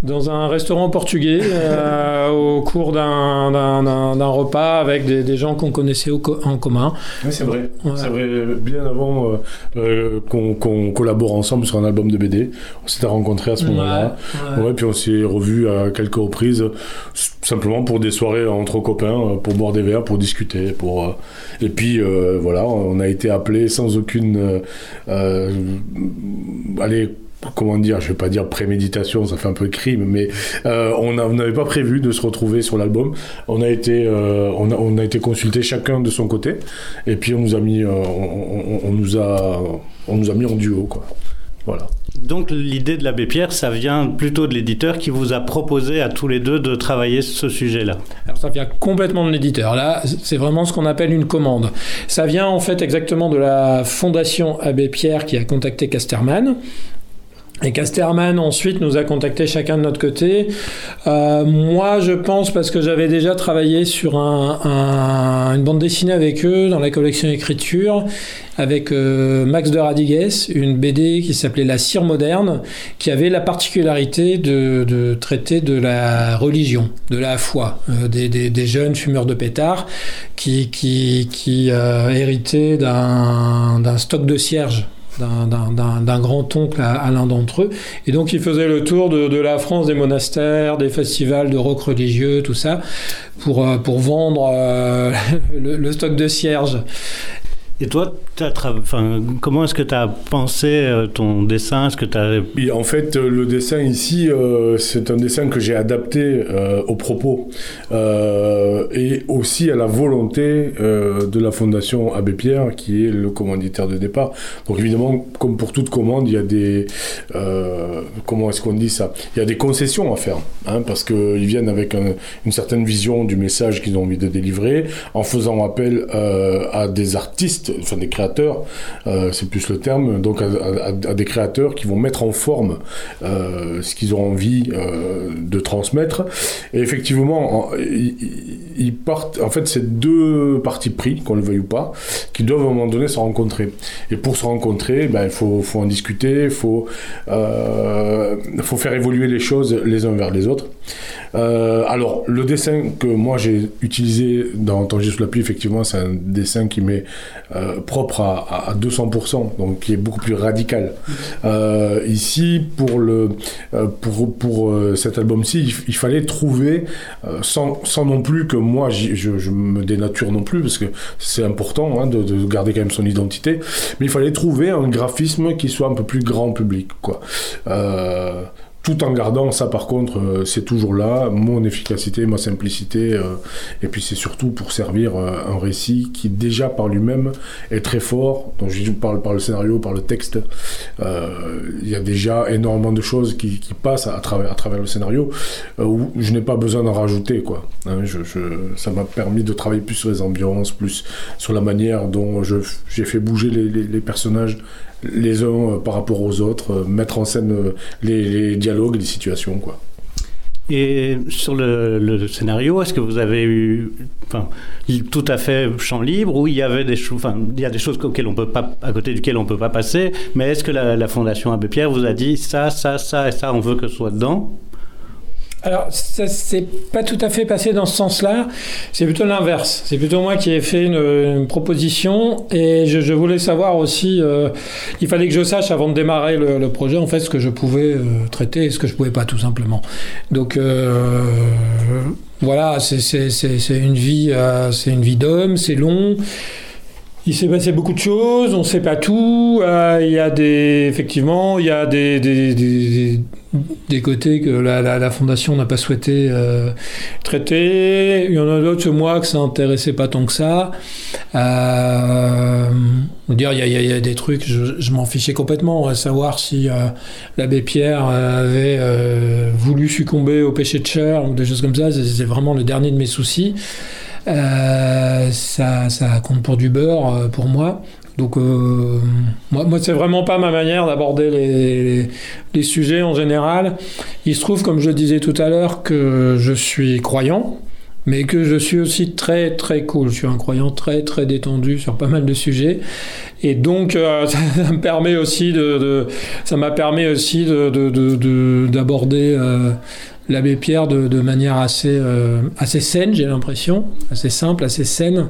Dans un restaurant portugais, euh, au cours d'un- repas avec des, des gens qu'on connaissait au co- en commun. Oui, c'est vrai. Ouais. C'est vrai. Bien avant euh, euh, qu'on collabore ensemble sur un album de BD, on s'était rencontrés à ce moment-là. Ouais, ouais. Ouais, puis on s'est revus à quelques reprises, simplement pour des soirées entre copains, euh, pour boire des verres, pour discuter, pour. Et puis voilà, on a été appelés sans aucune, allez. Comment dire, je vais pas dire préméditation, ça fait un peu crime, mais euh, on n'avait pas prévu de se retrouver sur l'album. On a été, euh, on a, on a été consultés chacun de son côté, et puis on nous a mis, euh, on, on- on nous a, on nous a mis en duo, quoi. Voilà. Donc l'idée de l'abbé Pierre, ça vient plutôt de l'éditeur qui vous a proposé à tous les deux de travailler ce sujet-là. Alors ça vient complètement de l'éditeur. Là, c'est vraiment ce qu'on appelle une commande. Ça vient en fait exactement de la fondation Abbé Pierre qui a contacté Casterman. Et Casterman ensuite nous a contacté chacun de notre côté. Euh, moi, je pense parce que j'avais déjà travaillé sur un- un- une bande dessinée avec eux dans la collection écriture avec euh, Max de Radigues, une BD qui s'appelait La cire moderne, qui avait la particularité de, traiter de la religion, de la foi, euh, des, des- jeunes fumeurs de pétards qui, qui, qui héritaient d'un stock de cierges d'un grand-oncle à, l'un d'entre eux. Et donc il faisait le tour de, la France, des monastères, des festivals de rock religieux, tout ça, pour, pour vendre le, le, stock de cierges. Et toi, comment est-ce que tu as pensé euh, ton dessin? En fait, euh, le dessin ici, euh, c'est un dessin que j'ai adapté au propos et aussi à la volonté de la Fondation Abbé Pierre, qui est le commanditaire de départ. Donc évidemment, comme pour toute commande, il y a des... comment est-ce qu'on dit ça? Il y a des concessions à faire, hein, parce qu'ils viennent avec une certaine vision du message qu'ils ont envie de délivrer, en faisant appel à des artistes enfin des créateurs, euh, c'est plus le terme, donc à, des créateurs qui vont mettre en forme euh, ce qu'ils ont envie euh, de transmettre. Et effectivement, ils, partent, en fait, c'est deux parties pris, qu'on le veuille ou pas, qui doivent à un moment donné se rencontrer. Et pour se rencontrer, ben, il faut, en discuter, il faut, faire évoluer les choses les uns vers les autres. alors, le dessin que moi j'ai utilisé dans Tangier sous la pluie, effectivement, c'est un dessin qui met euh, propre à, 200%, donc qui est beaucoup plus radical. Euh, ici, pour, le, euh, pour, pour cet album-ci, il, fallait trouver, sans, sans, non plus que moi je, me dénature non plus, parce que c'est important hein, de, de, garder quand même son identité, mais il fallait trouver un graphisme qui soit un peu plus grand public. Quoi tout en gardant ça par contre euh, c'est toujours là mon efficacité ma simplicité euh, et puis c'est surtout pour servir euh, un récit qui déjà par lui-même est très fort donc je parle par le scénario par le texte il y a déjà énormément de choses qui, passent à, travers le scénario où je n'ai pas besoin d'en rajouter quoi hein. ça m'a permis de travailler plus sur les ambiances plus sur la manière dont j'ai fait bouger les personnages les uns euh, par rapport aux autres, euh, mettre en scène euh, les, dialogues, les situations, quoi. Et sur le, scénario, est-ce que vous avez eu enfin, tout à fait champ libre ou il y avait des choses, enfin, il y a des choses auxquelles on peut pas, à côté duquel on peut pas passer, mais est-ce que la, la Fondation Abbé Pierre vous a dit ça, ça, ça et ça, on veut que ce soit dedans? Alors, ça s'est pas tout à fait passé dans ce sens-là. C'est plutôt l'inverse. C'est plutôt moi qui ai fait une, proposition et je, voulais savoir aussi. Euh, il fallait que je sache avant de démarrer le, projet en fait ce que je pouvais euh, traiter et ce que je pouvais pas tout simplement. Donc euh, voilà, c'est une vie, c'est une vie d'homme, c'est long. Il s'est passé beaucoup de choses, on ne sait pas tout. Euh, il y a des, effectivement, il y a des, des, des, côtés que la, la, fondation n'a pas souhaité euh, traiter. Il y en a d'autres, moi, que ça n'intéressait pas tant que ça. Euh, dire, il y, a, il y, a, des trucs, je, je m'en fichais complètement. À savoir si euh, l'abbé Pierre avait voulu succomber au péché de chair ou des choses comme ça, c'est vraiment le dernier de mes soucis. Euh, ça, compte pour du beurre euh, pour moi. Donc, euh, moi, moi c'est vraiment pas ma manière d'aborder les, sujets en général. Il se trouve, comme je disais tout à l'heure, que je suis croyant, mais que je suis aussi très très cool. Je suis un croyant très très détendu sur pas mal de sujets, et donc ça, me permet aussi ça m'a permis aussi de d'aborder l'abbé Pierre de, manière assez, euh, assez saine, j'ai l'impression, assez simple, assez saine.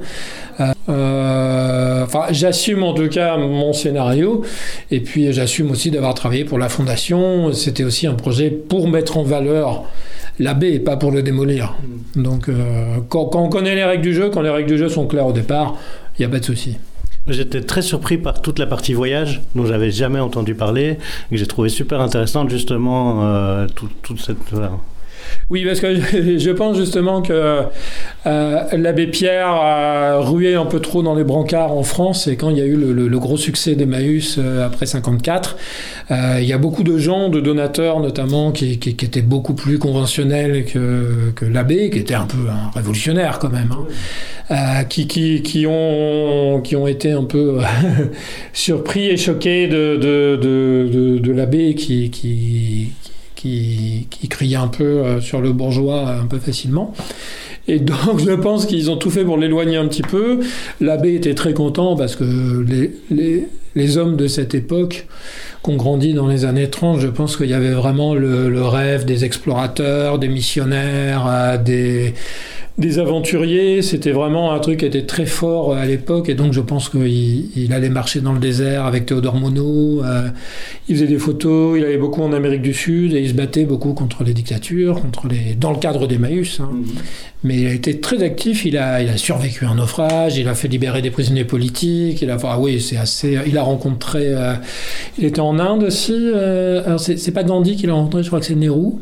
Euh, enfin, j'assume en tout cas mon scénario, et puis j'assume aussi d'avoir travaillé pour la fondation. C'était aussi un projet pour mettre en valeur l'abbé et pas pour le démolir. Donc, euh, quand, quand, on connaît les règles du jeu, quand les règles du jeu sont claires au départ, il n'y a pas de souci. J'étais très surpris par toute la partie voyage, dont j'avais jamais entendu parler, que j'ai trouvé super intéressante justement euh, toute cette. Oui, parce que je pense justement que euh, l'abbé Pierre a rué un peu trop dans les brancards en France, et quand il y a eu le, gros succès d'Emmaüs euh, après 54, euh, il y a beaucoup de gens, de donateurs notamment, qui, étaient beaucoup plus conventionnels que, l'abbé, qui était un peu un révolutionnaire quand même. Hein. Euh, qui, ont, été un peu surpris et choqués de, de, l'abbé qui, qui, qui, un peu euh, sur le bourgeois un peu facilement. Et donc je pense qu'ils ont tout fait pour l'éloigner un petit peu. L'abbé était très content parce que les hommes de cette époque qu'on grandit dans les années 30, je pense qu'il y avait vraiment le, le, rêve des explorateurs, des missionnaires, euh, des des aventuriers, c'était vraiment un truc qui était très fort à l'époque, et donc je pense qu'il il allait marcher dans le désert avec Théodore Monod, euh, il faisait des photos, il allait beaucoup en Amérique du Sud, et il se battait beaucoup contre les dictatures, contre les... dans le cadre d'Emmaüs. Hein. Mais il a été très actif, il a, il a survécu un naufrage, il a fait libérer des prisonniers politiques, il a, ah oui, c'est assez, il a rencontré, euh, il était en Inde aussi, euh, alors c'est pas Gandhi qu'il a rencontré, je crois que c'est Nehru,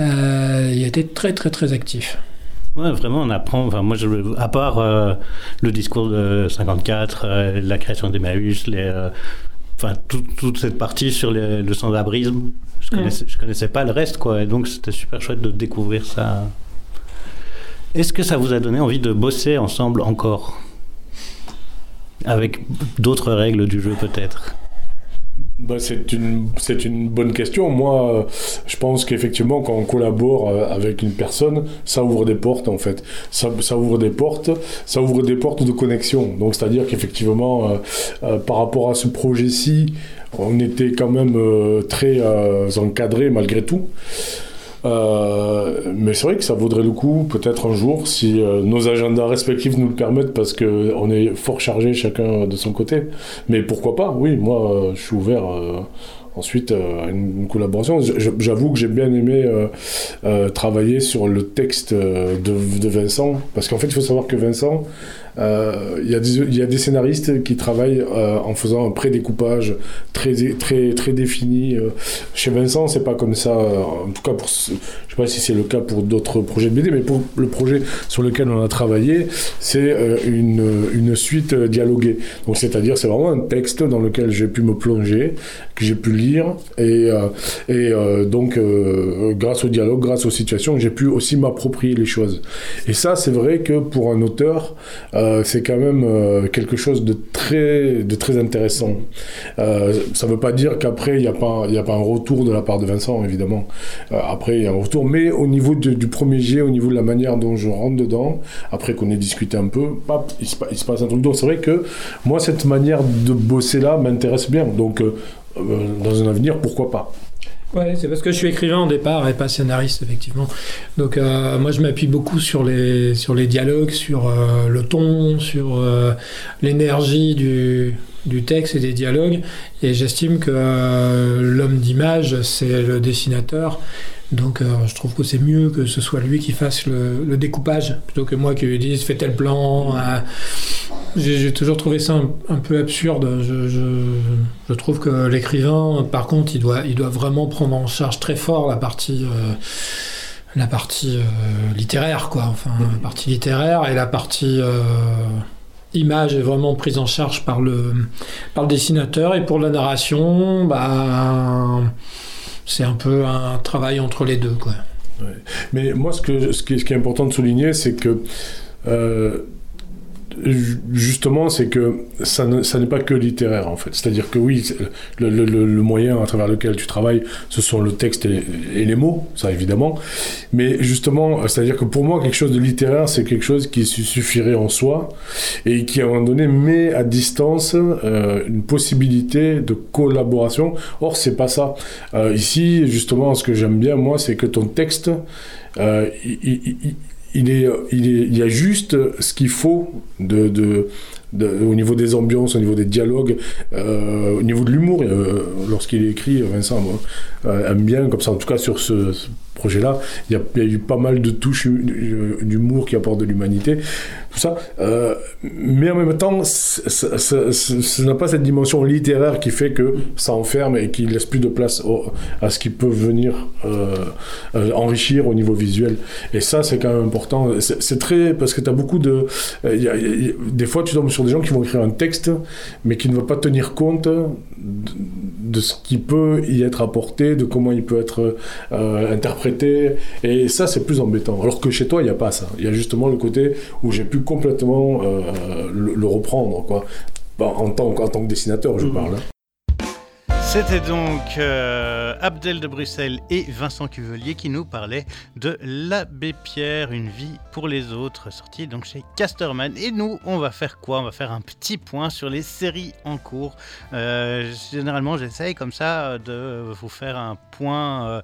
Euh, il a été très très très actif. Ouais, vraiment, on apprend. Enfin, moi, je, à part euh, le discours de 54, euh, la création d'Emmaüs, les, euh, enfin, tout- toute cette partie sur les- le sans-abrisme, je connaissais, je connaissais pas le reste, quoi. Et donc, c'était super chouette de découvrir ça. Est-ce que ça vous a donné envie de bosser ensemble encore? Avec d'autres règles du jeu, peut-être? Bah, c'est une, c'est une bonne question. Moi, euh, je pense qu'effectivement, quand on collabore euh, avec une personne, ça ouvre des portes, en fait. Ça, ouvre des portes, ça ouvre des portes de connexion. Donc, c'est-à-dire qu'effectivement, euh, par rapport à ce projet-ci, on était quand même très encadré malgré tout. Euh, mais c'est vrai que ça vaudrait le coup, peut-être un jour, si euh, nos agendas respectifs nous le permettent, parce que on est fort chargés chacun de son côté. Mais pourquoi pas? Oui, moi, euh, je suis ouvert. Ensuite, euh, à une, collaboration. J'avoue que j'ai bien aimé euh, euh, travailler sur le texte de, de Vincent, parce qu'en fait, il faut savoir que Vincent, il y, y a des scénaristes qui travaillent euh, en faisant un pré-découpage très, très, très défini. euh. Chez Vincent, c'est pas comme ça. euh, En tout cas, pour, je sais pas si c'est le cas pour d'autres projets de BD, mais pour le projet sur lequel on a travaillé, c'est euh, une, une suite euh, dialoguée. Donc, c'est-à-dire, c'est vraiment un texte dans lequel j'ai pu me plonger, que j'ai pu lire, et, euh, et euh, donc, euh, grâce au dialogue, grâce aux situations, j'ai pu aussi m'approprier les choses. Et ça, c'est vrai que pour un auteur, euh, c'est quand même euh, quelque chose de très, intéressant. Euh, ça ne veut pas dire qu'après, il n'y a, pas- un retour de la part de Vincent, évidemment. Euh, après, il y a un retour. Mais au niveau du premier jet, au niveau de la manière dont je rentre dedans, après qu'on ait discuté un peu, il, se, passe un truc. Donc c'est vrai que moi, cette manière de bosser là m'intéresse bien. Donc, euh, euh, dans un avenir, pourquoi pas Ouais, c'est parce que je suis écrivain au départ et pas scénariste, effectivement. Donc, euh, moi, je m'appuie beaucoup sur les, sur les dialogues, sur euh, le ton, sur euh, l'énergie du, du texte et des dialogues. Et j'estime que l'homme d'image, c'est le dessinateur. Donc, euh, je trouve que c'est mieux que ce soit lui qui fasse le, découpage plutôt que moi qui lui dise fais tel plan. euh, j'ai toujours trouvé ça un, peu absurde. Je, trouve que l'écrivain, par contre, il doit, il doit vraiment prendre en charge très fort la partie, euh, la partie euh, littéraire, quoi. Enfin, la partie littéraire et la partie image est vraiment prise en charge par le, par le dessinateur. Et pour la narration, bah, c'est un peu un travail entre les deux, quoi. Mais moi, ce, qui, est important de souligner, c'est que euh, justement, c'est que ça ne- n'est pas que littéraire, en fait. C'est-à-dire que oui, le, moyen à travers lequel tu travailles, ce sont le texte et, les mots, ça évidemment. Mais justement, c'est-à-dire que pour moi, quelque chose de littéraire, c'est quelque chose qui su- suffirait en soi et qui, à un moment donné, met à distance euh, une possibilité de collaboration. Or, c'est pas ça. Euh, ici, justement, ce que j'aime bien, moi, c'est que ton texte, euh, il- il y a juste ce qu'il faut au niveau des ambiances, au niveau des dialogues, euh, au niveau de l'humour. euh, Lorsqu'il écrit, Vincent euh, aime bien, comme ça, en tout cas sur ce projet-là, il y, a, eu pas mal de touches hu- d'humour qui apportent de l'humanité, tout ça. Euh, mais en même temps, ça n'a pas cette dimension littéraire qui fait que ça enferme et qui laisse plus de place à ce qui peut venir euh, euh, enrichir au niveau visuel. Et ça, c'est quand même important. C'est très. Parce que tu as beaucoup de. euh, des fois, tu tombes sur des gens qui vont écrire un texte, mais qui ne vont pas tenir compte de, de ce qui peut y être apporté, de comment il peut être euh, interprété. Et ça, c'est plus embêtant. Alors que chez toi, il n'y a pas ça. Il y a justement le côté où j'ai pu complètement euh, le, le reprendre, quoi. Bah, en, tant, en tant que dessinateur, je parle. hein. C'était donc euh, Abdel de Bruxelles et Vincent Cuvelier qui nous parlaient de L'abbé Pierre, une vie pour les autres, sorti donc chez Casterman. Et nous, on va faire quoi? On va faire un petit point sur les séries en cours. Euh, généralement, j'essaye comme ça de vous faire un point euh,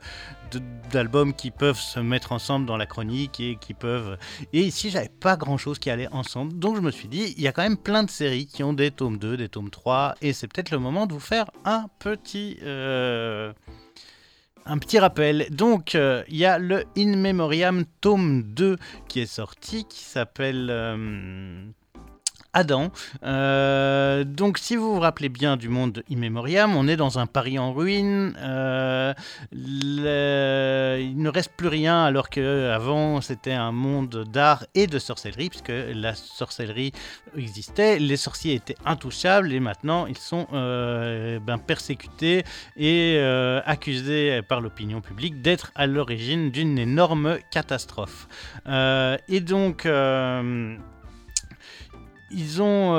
d'albums qui peuvent se mettre ensemble dans la chronique et qui peuvent. Et ici, j'avais pas grand chose qui allait ensemble. Donc, je me suis dit, il y a quand même plein de séries qui ont des tomes 2, des tomes 3. Et c'est peut-être le moment de vous faire un petit. euh, un petit rappel. Donc, euh, il y a le In Memoriam tome 2 qui est sorti, qui s'appelle euh, Adam. Euh, donc, si vous vous rappelez bien du monde In Memoriam, on est dans un Paris en ruine. Euh, Il ne reste plus rien alors qu'avant, c'était un monde d'art et de sorcellerie, puisque la sorcellerie existait. Les sorciers étaient intouchables et maintenant, ils sont euh, ben, persécutés et accusés par l'opinion publique d'être à l'origine d'une énorme catastrophe. Et donc, ils ont...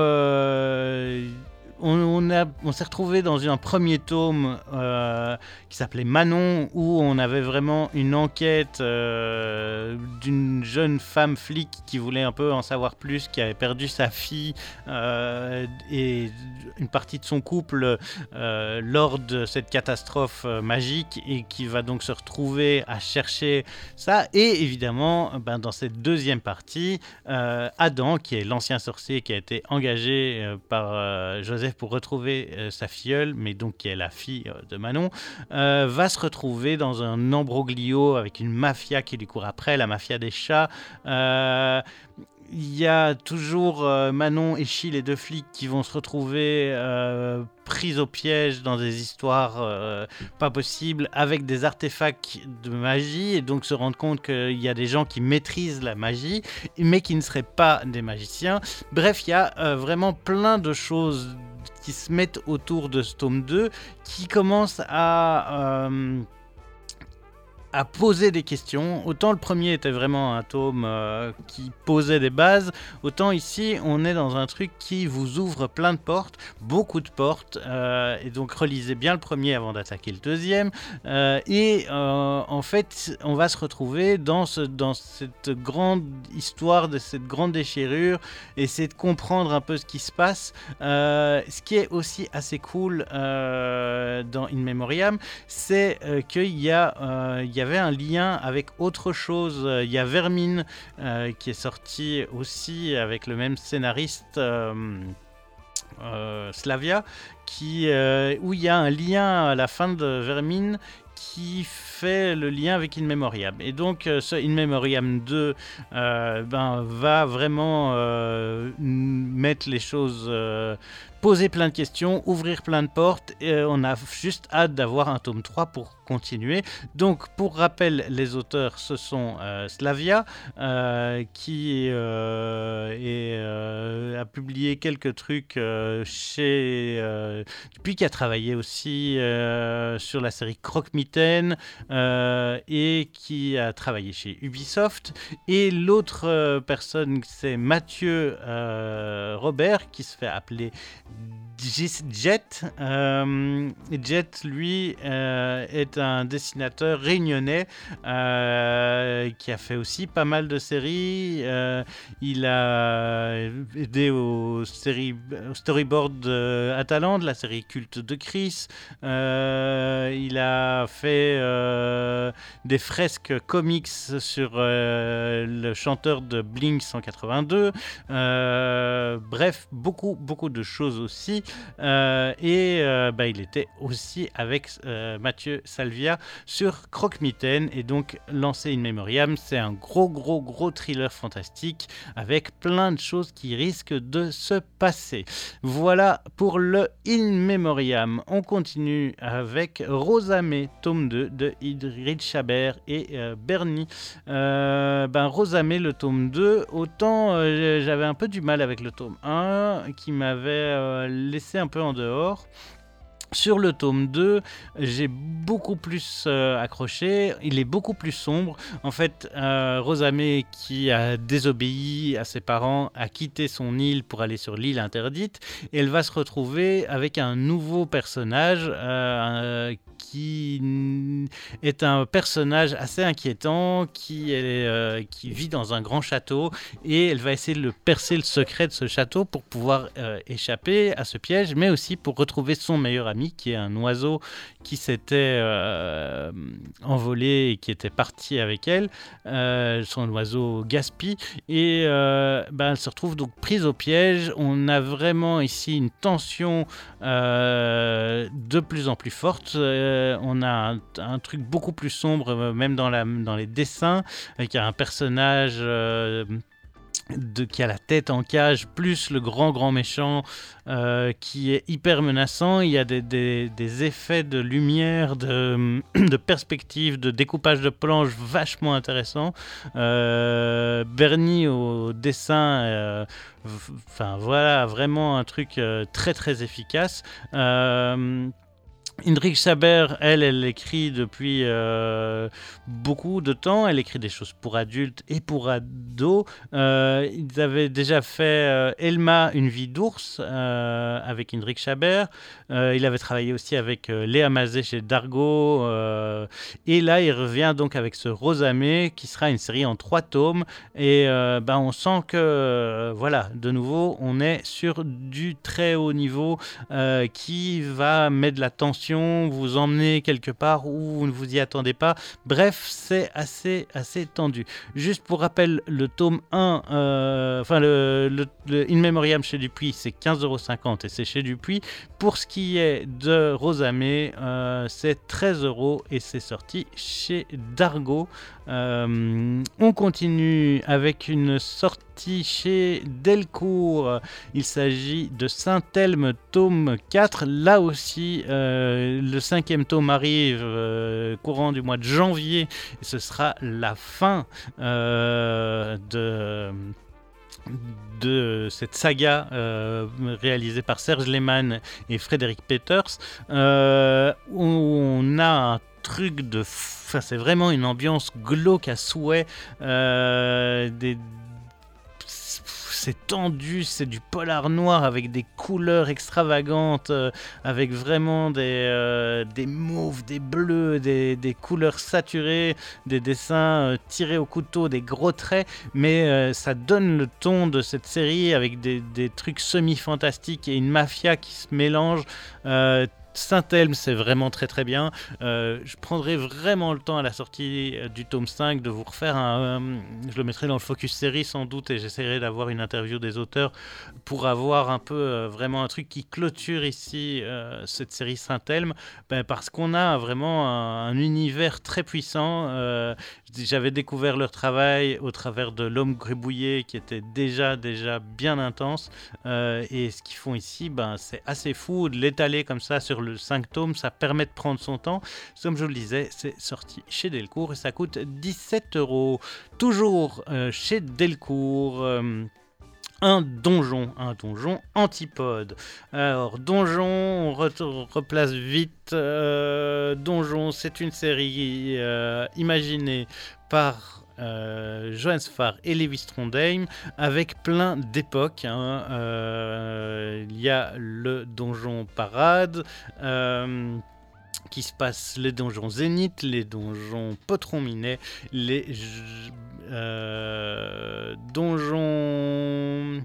on, s'est retrouvé dans un premier tome euh, qui s'appelait Manon, où on avait vraiment une enquête euh, d'une jeune femme flic qui voulait un peu en savoir plus, qui avait perdu sa fille euh, et une partie de son couple lors de cette catastrophe magique et qui va donc se retrouver à chercher ça. Et évidemment, ben, dans cette deuxième partie, Adam, qui est l'ancien sorcier qui a été engagé par euh, Pour retrouver euh, sa filleule, mais donc qui est la fille euh, de Manon, euh, va se retrouver dans un embroglio avec une mafia qui lui court après, la mafia des chats. Il y a toujours euh, Manon et Chi, les deux flics, qui vont se retrouver euh, pris au piège dans des histoires euh, pas possibles avec des artefacts de magie et donc se rendre compte qu'il y a des gens qui maîtrisent la magie mais qui ne seraient pas des magiciens. Bref, il y a euh, vraiment plein de choses qui se mettent autour de ce tome 2 qui commencent à... à poser des questions. Autant le premier était vraiment un tome euh, qui posait des bases, autant ici on est dans un truc qui vous ouvre plein de portes, beaucoup de portes, euh, et donc relisez bien le premier avant d'attaquer le deuxième. Euh, et en fait, on va se retrouver dans, dans cette grande histoire, de cette grande déchirure, essayer de comprendre un peu ce qui se passe. Ce qui est aussi assez cool dans In Memoriam, c'est qu'il y, a, avait un lien avec autre chose. Euh, Il y a Vermine euh, qui est sorti aussi avec le même scénariste. euh, Slavia, qui, où il y a un lien à la fin de Vermine qui fait le lien avec In Memoriam. Et donc, euh, ce In Memoriam 2 euh, ben, va vraiment euh, mettre les choses, poser plein de questions, ouvrir plein de portes. Et on a juste hâte d'avoir un tome 3 pour continuer. Donc, pour rappel, les auteurs, ce sont Slavia, qui a publié quelques trucs chez... euh, puis qui a travaillé aussi sur la série Croque-Mitaine euh, et qui a travaillé chez Ubisoft. Et l'autre euh, personne, c'est Mathieu euh, Robert, qui se fait appeler Jet. Euh, Jet, lui, euh, est un dessinateur réunionnais euh, qui a fait aussi pas mal de séries. Il a aidé au, série, au storyboard de Atalante, la série culte de Chris. Il a fait des fresques comics sur le chanteur de Blink 182. Euh, bref, beaucoup, beaucoup de choses aussi. Euh, et euh, bah, il était aussi avec euh, Mathieu Salvia sur Croque-Mitaine et donc lancé In Memoriam. C'est un gros, gros, gros thriller fantastique avec plein de choses qui risquent de se passer. Voilà pour le In Memoriam. On continue avec Rosamé, tome 2 de Idrid Chabert et Bernie. Ben, Rosamé, le tome 2, autant j'avais un peu du mal avec le tome 1 qui m'avait euh, laissé un peu en dehors. Sur le tome 2, j'ai beaucoup plus euh, accroché, il est beaucoup plus sombre. En fait, euh, Rosamé, qui a désobéi à ses parents, a quitté son île pour aller sur l'île interdite, et elle va se retrouver avec un nouveau personnage euh, qui est un personnage assez inquiétant, qui, est, qui vit dans un grand château, et elle va essayer de percer le secret de ce château pour pouvoir échapper à ce piège, mais aussi pour retrouver son meilleur ami qui est un oiseau qui s'était euh, envolé et qui était parti avec elle, euh, son oiseau Gaspi, et euh, ben, elle se retrouve donc prise au piège. On a vraiment ici une tension de plus en plus forte. on a un, truc beaucoup plus sombre, même dans, la, dans les dessins, avec un personnage qui a la tête en cage, plus le grand grand méchant euh, qui est hyper menaçant. Il y a des, effets de lumière, de, de, perspective, de découpage de planches vachement intéressants. Euh, Bernie au dessin, euh, enfin voilà, vraiment un truc très très efficace. Indrik Saber, elle, elle écrit depuis euh, beaucoup de temps. Elle écrit des choses pour adultes et pour ados. Euh, ils avaient déjà fait euh, Elma, une vie d'ours, avec Indrik Saber. il avait travaillé aussi avec Léa Mazet chez Dargo. et là, il revient donc avec ce Rosamé, qui sera une série en trois tomes. Et ben, on sent que, voilà, de nouveau, on est sur du très haut niveau qui va mettre de la tension vous emmenez quelque part où vous ne vous y attendez pas. Bref, c'est assez, assez tendu. Juste pour rappel, le tome 1, euh, enfin le, le, In Memoriam chez Dupuis, c'est 15,50€ et c'est chez Dupuis. Pour ce qui est de Rosamé, euh, c'est 13 euros et c'est sorti chez Dargo. Euh, on continue avec une sortie chez Delcourt. Il s'agit de Saint-Elme, tome 4. Là aussi, euh, le cinquième tome arrive euh, courant du mois de janvier. ce sera la fin de cette saga réalisée par Serge Lehmann et Frédéric Peters, on a truc de... Enfin, c'est vraiment une ambiance glauque à souhait. Euh, des... C'est tendu, c'est du polar noir avec des couleurs extravagantes, euh, avec vraiment des, euh, des mauves, des bleus, des, des, couleurs saturées, des dessins tirés au couteau, des gros traits, mais ça donne le ton de cette série avec des, des trucs semi-fantastiques et une mafia qui se mélange Saint-Elme, c'est vraiment très très bien. Euh, je prendrai vraiment le temps à la sortie euh, du tome 5 de vous refaire un. Euh, je le mettrai dans le focus série sans doute et j'essaierai d'avoir une interview des auteurs pour avoir un peu vraiment un truc qui clôture ici cette série Saint-Elme ben, parce qu'on a vraiment un, univers très puissant. J'avais découvert leur travail au travers de L'homme gribouillé qui était déjà déjà bien intense et ce qu'ils font ici, ben, c'est assez fou de l'étaler comme ça sur le 5 tomes, ça permet de prendre son temps. Comme je le disais, c'est sorti chez Delcourt et ça coûte 17 euros. Toujours euh, chez Delcourt. Euh, un donjon, un donjon antipode. Alors, donjon, on replace vite. Euh, donjon, c'est une série imaginée par euh, Johannes Farr et Lévis Trondheim avec plein d'époques. Hein. Euh, il y a le donjon Parade. Euh, qui se passe les donjons Zénith, les donjons Potron Minet, les donjons euh,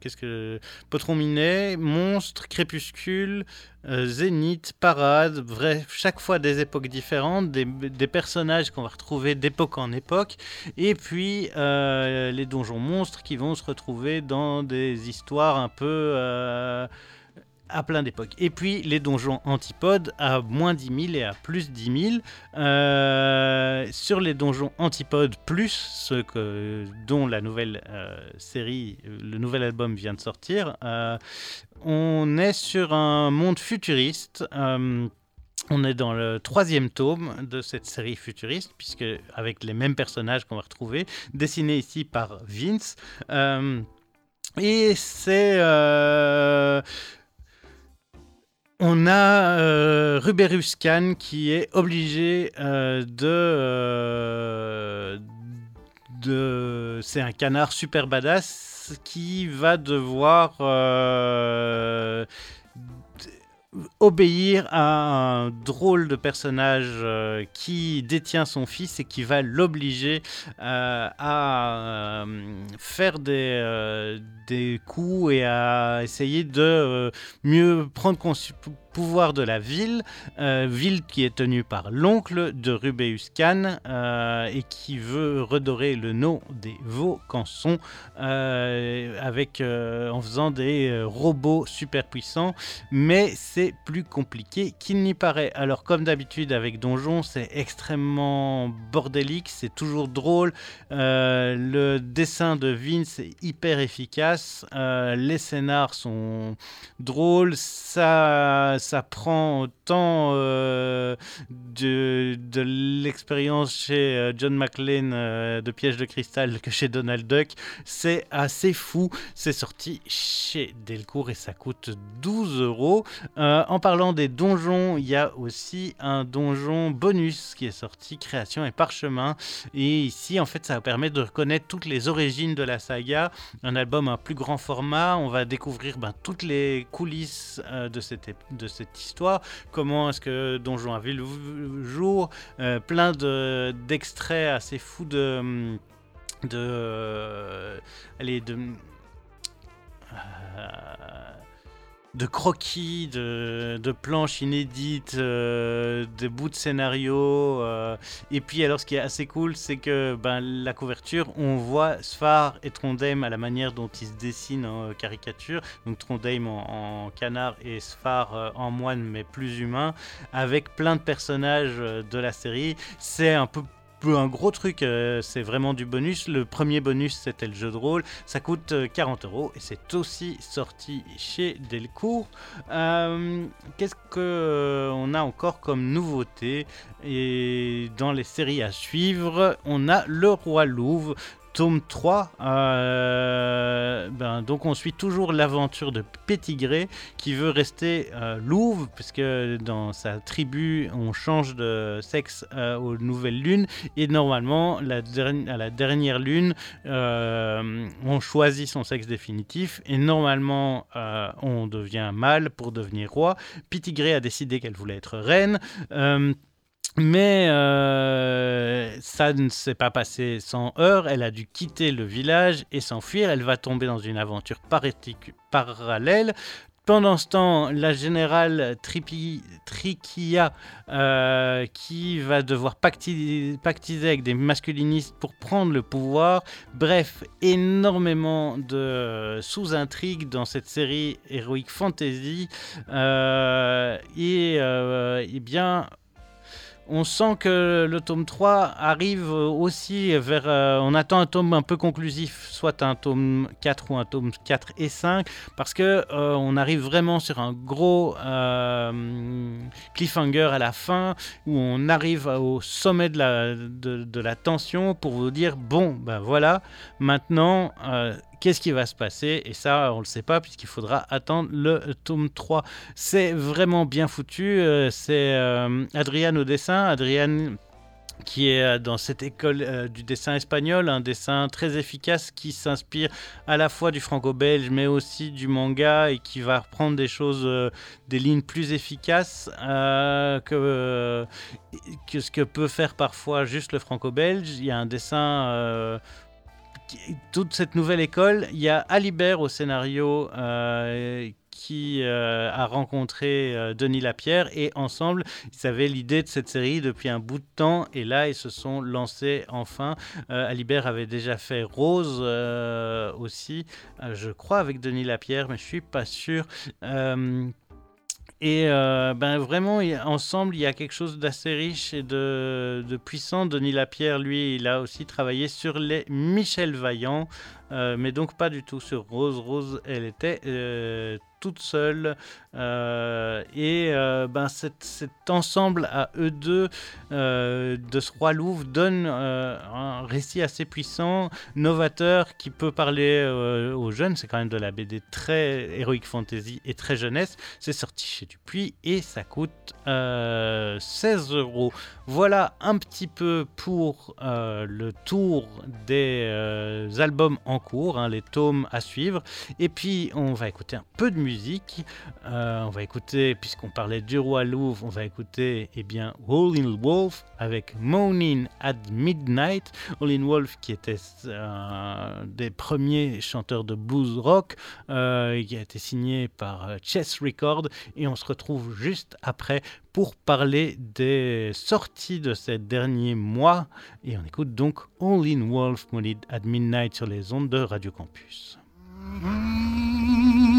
qu'est-ce que Potron Minet, Monstre, Crépuscule, euh, Zénith, Parade, chaque fois des époques différentes, des, personnages qu'on va retrouver d'époque en époque, et puis euh, les donjons monstres qui vont se retrouver dans des histoires un peu à plein d'époques. Et puis les donjons antipodes à moins 10 000 et à plus 10 000. Euh, sur les donjons antipodes plus, ceux que, dont la nouvelle euh, série, le nouvel album vient de sortir, euh, on est sur un monde futuriste. on est dans le troisième tome de cette série futuriste, puisque avec les mêmes personnages qu'on va retrouver, dessinés ici par Vince. et c'est On a euh, Ruberus Khan qui est obligé euh, de, euh, de... C'est un canard super badass qui va devoir euh, obéir à un drôle de personnage euh, qui détient son fils et qui va l'obliger euh, à euh, faire des, des coups et à essayer de mieux prendre cons- pouvoir de la ville, euh, ville qui est tenue par l'oncle de Rubeus Khan euh, et qui veut redorer le nom des Vaucanson euh, avec, en faisant des robots super puissants mais c'est plus compliqué qu'il n'y paraît. Alors comme d'habitude avec Donjon, c'est extrêmement bordélique, c'est toujours drôle. Le dessin de Vince est hyper efficace, les scénars sont drôles, ça, ça prend autant euh, de, l'expérience chez euh, John McClane euh, de Piège de cristal que chez Donald Duck. C'est assez fou, c'est sorti chez Delcourt et ça coûte 12 euros. En parlant des donjons, il y a aussi un donjon bonus qui est sorti, Création et Parchemin. Et ici, en fait, ça permet de reconnaître toutes les origines de la saga. Un album à plus grand format. On va découvrir ben, toutes les coulisses de, cette, de cette histoire. Comment est-ce que Donjon a vu le jour. Euh, plein de- d'extraits assez fous de. de euh, allez, de. euh, de croquis, de, de planches inédites, euh, de bouts de scénario. euh, et puis alors ce qui est assez cool, c'est que ben, la couverture, on voit Sfar et Trondheim à la manière dont ils se dessinent en caricature. Donc Trondheim en, en canard et Sfar euh, en moine mais plus humain, avec plein de personnages euh, de la série. C'est un peu un gros truc, euh, c'est vraiment du bonus. Le premier bonus, c'était le jeu de rôle. Ça coûte euh, 40 euros et c'est aussi sorti chez Delcourt. Euh, Qu'est-ce que euh, on a encore comme nouveauté? Et dans les séries à suivre, on a Le Roi Louve. Tome 3, euh, ben, donc on suit toujours l'aventure de Pétigré qui veut rester euh, louve, puisque dans sa tribu on change de sexe euh, aux nouvelles lunes, et normalement la à la dernière lune euh, on choisit son sexe définitif, et normalement on devient mâle pour devenir roi. Pétigré a décidé qu'elle voulait être reine. Euh, mais euh, ça ne s'est pas passé sans heurts. Elle a dû quitter le village et s'enfuir. Elle va tomber dans une aventure parallèle. Pendant ce temps, la générale Tripi- Trichia, euh, qui va devoir pacti- pactiser avec des masculinistes pour prendre le pouvoir. Bref, énormément de sous-intrigues dans cette série Heroic Fantasy. Euh, et euh, eh bien, on sent que le tome 3 arrive aussi vers... euh, on attend un tome un peu conclusif, soit un tome 4 ou un tome 4 et 5, parce que euh, on arrive vraiment sur un gros euh, cliffhanger à la fin, où on arrive au sommet de la, de, de la tension pour vous dire, bon, ben voilà, maintenant... Qu'est-ce qui va se passer Et ça, on ne le sait pas puisqu'il faudra attendre le tome 3. C'est vraiment bien foutu. euh, C'est euh, au dessin. Adrian qui est euh, dans cette école euh, du dessin espagnol, un dessin très efficace qui s'inspire à la fois du franco-belge mais aussi du manga et qui va reprendre des choses, des lignes plus efficaces que ce que peut faire parfois juste le franco-belge. Il y a un dessin... toute cette nouvelle école, il y a Alibert au scénario euh, qui euh, a rencontré euh, Denis Lapierre et ensemble, ils avaient l'idée de cette série depuis un bout de temps et là, ils se sont lancés enfin. Alibert avait déjà fait Rose aussi, je crois avec Denis Lapierre, mais je suis pas sûr. Et euh, ben vraiment, ensemble, il y a quelque chose d'assez riche et de, de puissant. Denis Lapierre, lui, il a aussi travaillé sur les Michel Vaillant, euh, mais donc pas du tout sur Rose. Rose, elle était euh, toute seule. Euh, et euh, ben, cet, cet ensemble à eux deux euh, de ce roi Louvre donne un récit assez puissant, novateur, qui peut parler aux jeunes. C'est quand même de la BD très Heroic Fantasy et très jeunesse. C'est sorti chez Dupuis et ça coûte euh, 16 euros. Voilà un petit peu pour le tour des albums en cours, hein, les tomes à suivre. Et puis on va écouter un peu de musique. Euh, on va écouter, puisqu'on parlait du roi Louvre, on va écouter eh bien Howlin' Wolf avec Moaning at Midnight. Howlin' Wolf qui était euh, des premiers chanteurs de blues rock, euh, qui a été signé par Chess Record. Et on se retrouve juste après pour parler des sorties de ces derniers mois. Et on écoute donc All in Wolf Moaning at Midnight sur les ondes de Radio Campus. Yeah,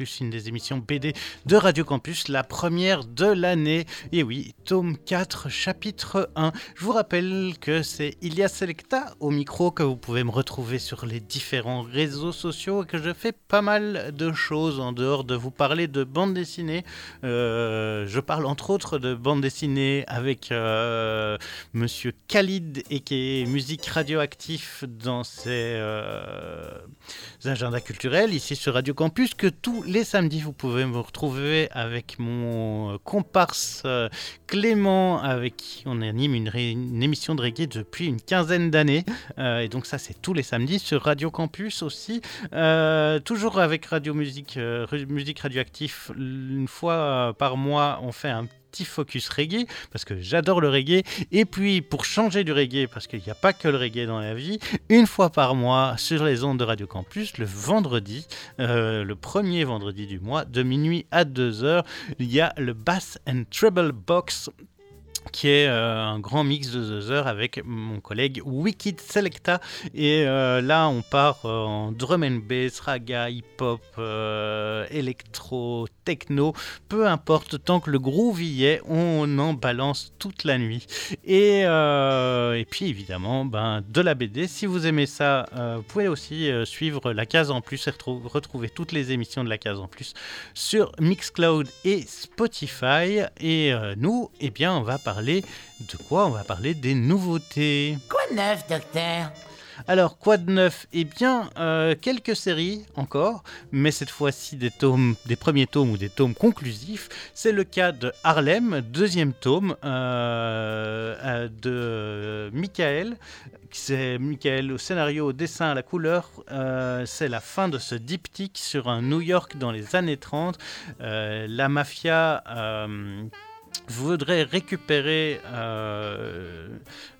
une des émissions BD de Radio Campus, la première de l'année. Et oui, tome 4, chapitre 1. Je vous rappelle que c'est Ilia Selecta au micro que vous pouvez me retrouver sur les différents réseaux sociaux et que je fais pas mal de choses en dehors de vous parler de bande dessinée. Euh, je parle entre autres de bande dessinée avec euh, Monsieur Khalid et qui est musique radioactive dans ses euh, agendas culturels ici sur Radio Campus que tous les samedis vous pouvez me retrouver avec mon euh, comparse euh, Clément avec qui on anime une, émission de reggae depuis une quinzaine d'années. Et donc ça c'est tous les samedis sur Radio Campus aussi. Toujours avec Radio Musique Musique Radioactif une fois par mois on fait un petit focus reggae, parce que j'adore le reggae. Et puis, pour changer du reggae, parce qu'il n'y a pas que le reggae dans la vie, une fois par mois sur les ondes de Radio Campus, le vendredi, euh, le premier vendredi du mois, de minuit à 2h, il y a le Bass and Treble Box qui est euh, un grand mix de The Heures avec mon collègue Wicked Selecta. Et euh, là, on part euh, en drum and bass, raga, hip-hop, électro, techno, peu importe, tant que le groove y est, on en balance toute la nuit. Et, et puis évidemment, ben, de la BD. Si vous aimez ça, vous pouvez aussi suivre la case en plus et retrouver toutes les émissions de la case en plus sur Mixcloud et Spotify. Et nous, eh bien, on va parler de quoi On va parler des nouveautés. Quoi de neuf, docteur? Alors, quoi de neuf? Eh bien, euh, quelques séries encore, mais cette fois-ci des tomes, des premiers tomes ou des tomes conclusifs. C'est le cas de Harlem, deuxième tome euh, euh, de Michael. C'est Michael au scénario, au dessin, à la couleur. c'est la fin de ce diptyque sur un New York dans les années 30. la mafia voudrais récupérer euh,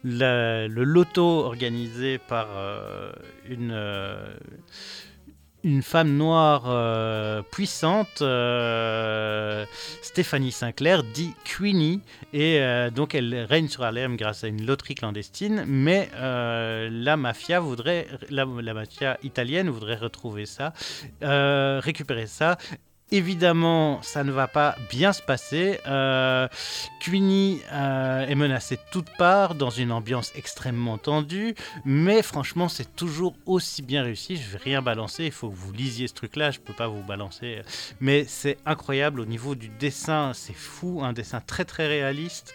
le loto organisé par euh, une, euh, une femme noire puissante, Stéphanie Sinclair, dit Queenie, et donc elle règne sur Harlem grâce à une loterie clandestine, mais la mafia voudrait, la, la, mafia italienne voudrait retrouver ça, récupérer ça, Évidemment, ça ne va pas bien se passer. Euh, Queenie euh, est menacée de toutes parts dans une ambiance extrêmement tendue, mais franchement, c'est toujours aussi bien réussi. Je vais rien balancer, il faut que vous lisiez ce truc-là, je peux pas vous balancer. Mais c'est incroyable au niveau du dessin, c'est fou, un dessin très très réaliste.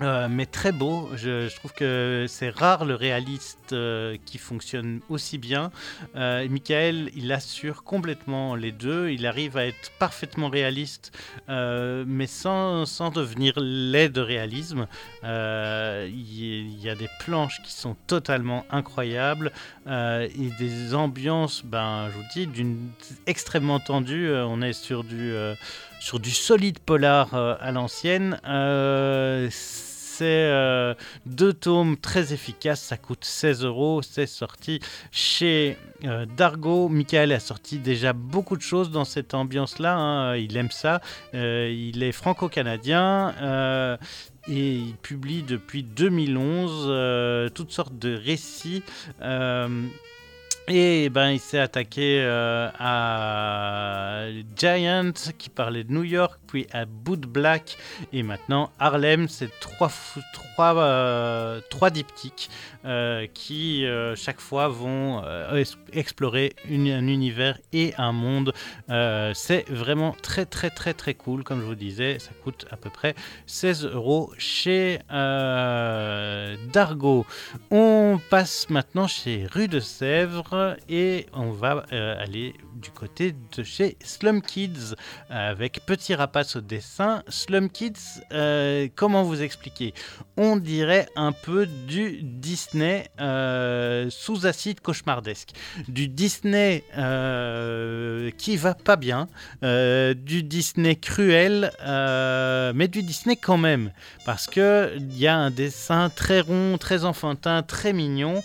Euh, mais très beau. Je, trouve que c'est rare le réaliste euh, qui fonctionne aussi bien. Euh, Michael, il assure complètement les deux. Il arrive à être parfaitement réaliste, mais sans, sans, devenir laid de réalisme. Il y, a des planches qui sont totalement incroyables et des ambiances, ben, je vous dis, d'une extrêmement tendue. on est sur du sur du solide polar à l'ancienne. C'est euh, deux tomes très efficaces, ça coûte 16 euros, c'est sorti chez euh, Dargo. Michael a sorti déjà beaucoup de choses dans cette ambiance-là, hein. il aime ça, euh, il est franco-canadien. et il publie depuis 2011 toutes sortes de récits et ben, il s'est attaqué euh, à Giant qui parlait de New York, puis à Boot Black et maintenant Harlem. C'est trois, trois, euh, trois diptyques euh, qui chaque fois vont explorer un univers et un monde. c'est vraiment très très très très cool. Comme je vous disais, ça coûte à peu près 16 euros chez Dargo. On passe maintenant chez Rue de Sèvres et on va euh, aller du côté de chez Slum Kids avec Petit Rapace au dessin. Slum Kids, euh, comment vous expliquer? On dirait un peu du Disney euh, sous acide cauchemardesque. Du Disney qui va pas bien, du Disney cruel, mais du Disney quand même. Parce qu'il y a un dessin très rond, très enfantin, très mignon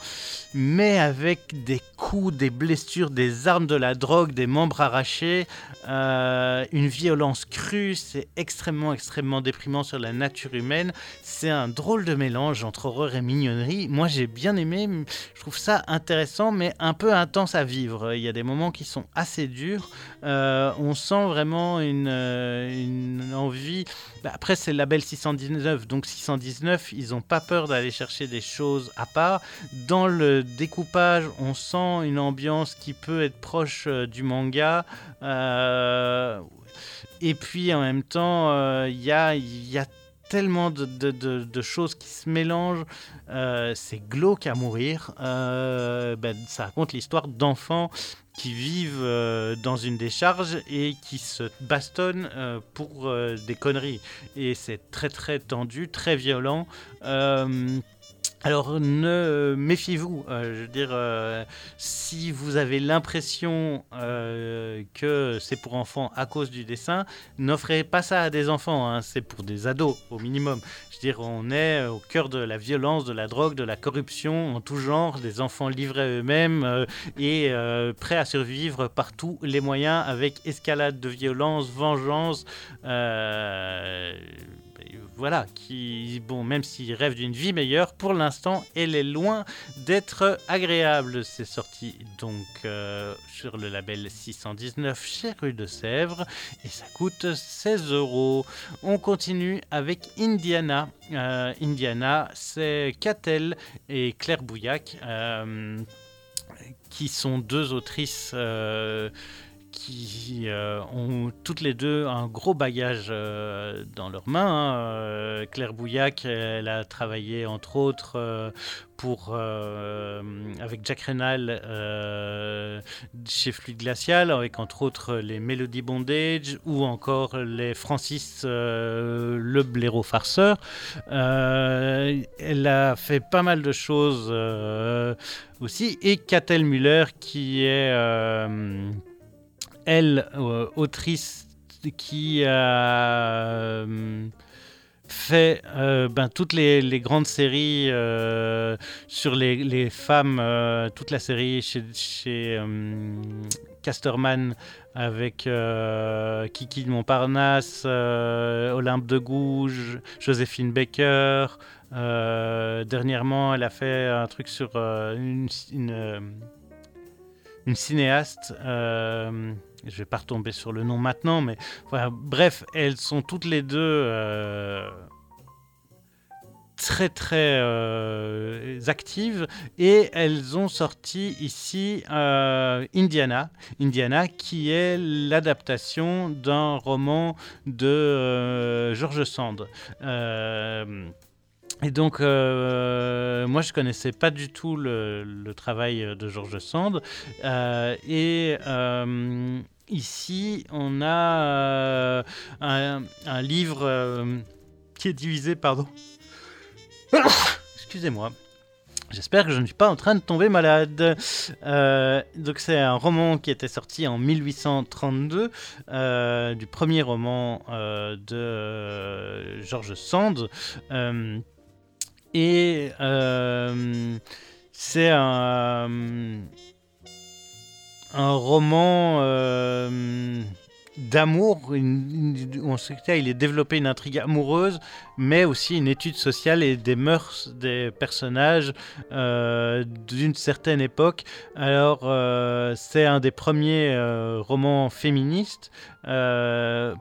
mais avec des coups, des blessures, des armes de la drogue, des membres arrachés, euh, une violence crue, c'est extrêmement, extrêmement déprimant sur la nature humaine. C'est un drôle de mélange entre horreur et mignonnerie. Moi, j'ai bien aimé, je trouve ça intéressant, mais un peu intense à vivre. Il y a des moments qui sont assez durs. Euh, on sent vraiment une, euh, une envie. Bah, après, c'est le label 619, donc 619, ils n'ont pas peur d'aller chercher des choses à part. Dans le découpage, on sent une ambiance qui peut être proche euh, du manga. Euh, et puis en même temps, euh, il y, a, y, a, tellement de, de, choses qui se mélangent. c'est glauque à mourir. Ben, ça raconte l'histoire d'enfants qui vivent dans une décharge et qui se bastonnent pour des conneries. Et c'est très très tendu, très violent. Alors ne méfiez-vous, euh, je veux dire, euh, si vous avez l'impression euh, que c'est pour enfants à cause du dessin, n'offrez pas ça à des enfants, hein, c'est pour des ados au minimum. Je veux dire, on est au cœur de la violence, de la drogue, de la corruption en tout genre, des enfants livrés à eux-mêmes euh, et euh, prêts à survivre par tous les moyens avec escalade de violence, vengeance. Voilà, qui, bon, même s'il rêve d'une vie meilleure, pour l'instant, elle est loin d'être agréable. C'est sorti donc euh, sur le label 619 chez Rue de Sèvres et ça coûte 16 euros. On continue avec Indiana. Euh, Indiana, c'est Catel et Claire Bouillac. euh, qui sont deux autrices qui euh, ont toutes les deux un gros bagage euh, dans leurs mains. hein. Euh, Claire Bouillac, elle a travaillé entre autres avec Jack Reynal chez Fluide Glacial, avec entre autres les Melody Bondage ou encore les Francis le blaireau farceur. Elle a fait pas mal de choses aussi. Et Catel Muller qui est elle, euh, autrice qui a euh, fait euh, ben, toutes les, grandes séries sur les, femmes, toute la série chez, Casterman avec Kiki de Montparnasse, Olympe de Gouges, Joséphine Baker. Dernièrement, elle a fait un truc sur une, une cinéaste. euh, je vais pas retomber sur le nom maintenant, mais voilà. Bref, elles sont toutes les deux euh, très très euh, actives et elles ont sorti ici euh, Indiana, Indiana qui est l'adaptation d'un roman de George Sand. Euh, et donc, euh, moi, je connaissais pas du tout le, travail de George Sand. Euh, et euh, ici, on a euh, un, livre euh, qui est divisé, pardon. Excusez-moi. J'espère que je ne suis pas en train de tomber malade. Euh, donc c'est un roman qui était sorti en 1832, euh, du premier roman euh, de euh, George Sand. Euh, et euh, c'est un, un roman euh, d'amour. On sait qu'il est développé une intrigue amoureuse, mais aussi une étude sociale et des mœurs des personnages euh, d'une certaine époque. Alors, euh, c'est un des premiers euh, romans féministes,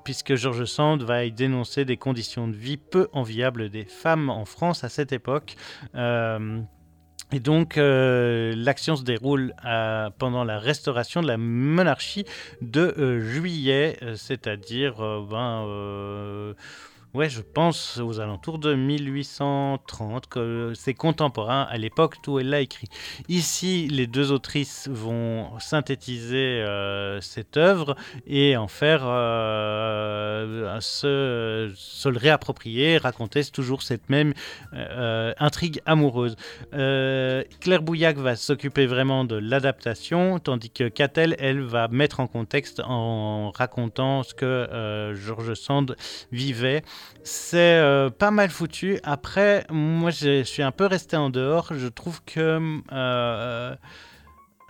puisque George Sand va y dénoncer des conditions de vie peu enviables des femmes en France à cette époque. Et donc, euh, l'action se déroule pendant la restauration de la monarchie de euh, juillet, euh, c'est-à-dire, ben, ouais, je pense aux alentours de 1830, que c'est contemporain à l'époque où elle l'a écrit. Ici, les deux autrices vont synthétiser euh, cette œuvre et en faire euh, se, se le réapproprier, raconter toujours cette même euh, intrigue amoureuse. Euh, Claire Bouillac va s'occuper vraiment de l'adaptation, tandis que Catel, elle, va mettre en contexte en racontant ce que euh, George Sand vivait. C'est euh, pas mal foutu. Après, moi, je suis un peu resté en dehors. Je trouve que euh,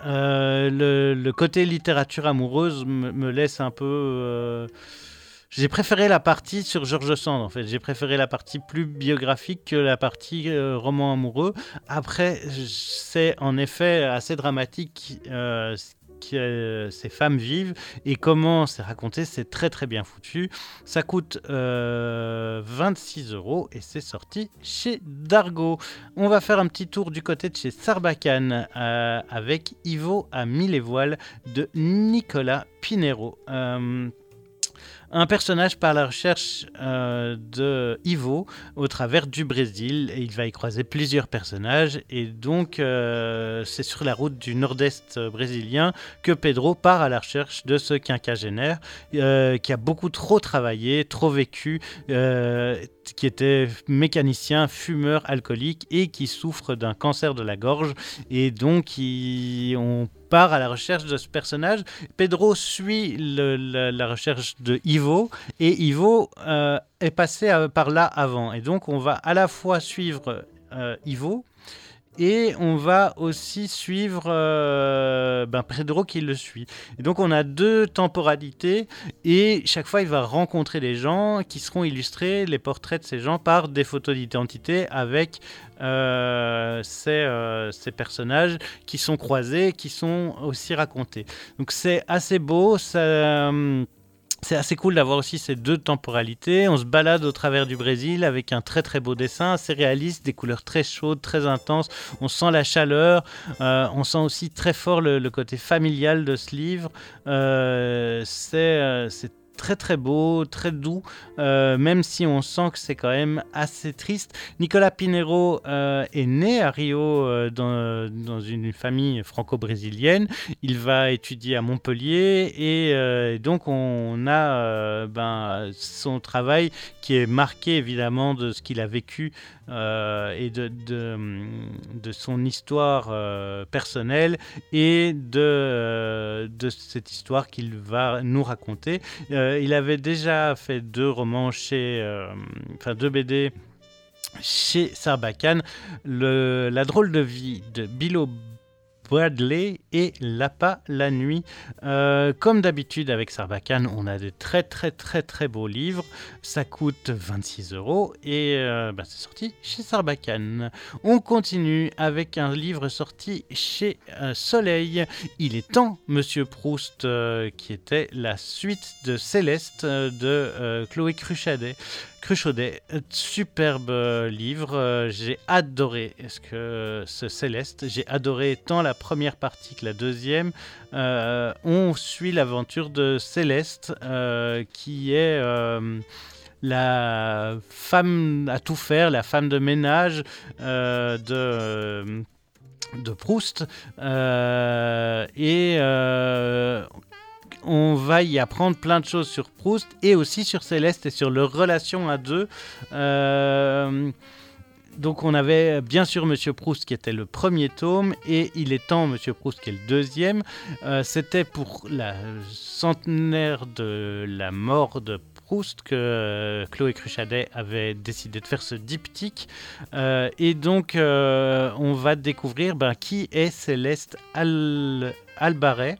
euh, le, côté littérature amoureuse me, laisse un peu. j'ai préféré la partie sur George Sand en fait. J'ai préféré la partie plus biographique que la partie roman amoureux. Après, c'est en effet assez dramatique euh, ces femmes vivent et comment c'est raconté. C'est très très bien foutu. Ça coûte euh, 26 euros et c'est sorti chez Dargo. On va faire un petit tour du côté de chez Sarbacane euh, avec Ivo à mille et voiles de Nicolas Pinero. Euh, un personnage par la recherche euh, de Ivo au travers du Brésil. Et il va y croiser plusieurs personnages. Et donc euh, c'est sur la route du nord-est brésilien que Pedro part à la recherche de ce quinquagénaire euh, qui a beaucoup trop travaillé, trop vécu, euh, qui était mécanicien, fumeur, alcoolique et qui souffre d'un cancer de la gorge. Et donc on part à la recherche de ce personnage. Pedro suit la recherche de Ivo et Ivo euh, est passé à- par là avant. Et donc on va à la fois suivre euh, Ivo et on va aussi suivre euh, ben, Pedro qui le suit. Donc on a deux temporalités et chaque fois il va rencontrer des gens qui seront illustrés, les portraits de ces gens, par des photos d'identité avec euh, ces, euh, ces personnages qui sont croisés, qui sont aussi racontés. Donc c'est assez beau, ça... c'est assez cool d'avoir aussi ces deux temporalités. On se balade au travers du Brésil avec un très très beau dessin, assez réaliste, des couleurs très chaudes, très intenses. On sent la chaleur, euh, on sent aussi très fort le, côté familial de ce livre. Euh, euh, très très beau, très doux, euh, même si on sent que c'est quand même assez triste. Nicolas Pinheiro euh, est né à Rio euh, dans, une famille franco-brésilienne. Il va étudier à Montpellier et donc on a ben, son travail qui est marqué évidemment de ce qu'il a vécu et de, son histoire personnelle et de, cette histoire qu'il va nous raconter. Il avait déjà fait deux romans chez, euh, enfin deux BD chez Sarbacane, le, La drôle de vie de Bilo Bradley et Lapa la nuit. Euh, comme d'habitude avec Sarbacane, on a des très très très très beaux livres. Ça coûte 26 euros et euh, bah, c'est sorti chez Sarbacane. On continue avec un livre sorti chez euh, Soleil. Il est temps, Monsieur Proust, qui était la suite de Céleste de Chloé Cruchadet. Cruchaudet, euh, superbe euh, livre, euh, j'ai adoré ce que ce Céleste, j'ai adoré tant la première partie que la deuxième. On suit l'aventure de Céleste qui est la femme à tout faire, la femme de ménage de de Proust et on va y apprendre plein de choses sur Proust et aussi sur Céleste et sur leur relation à deux. Euh, donc on avait bien sûr Monsieur Proust qui était le premier tome et Il est temps Monsieur Proust qui est le deuxième. Euh, C'était pour la centenaire de la mort de Proust que euh, Chloé Cruchadet avait décidé de faire ce diptyque. Et donc on va découvrir ben, qui est Céleste Al Albaret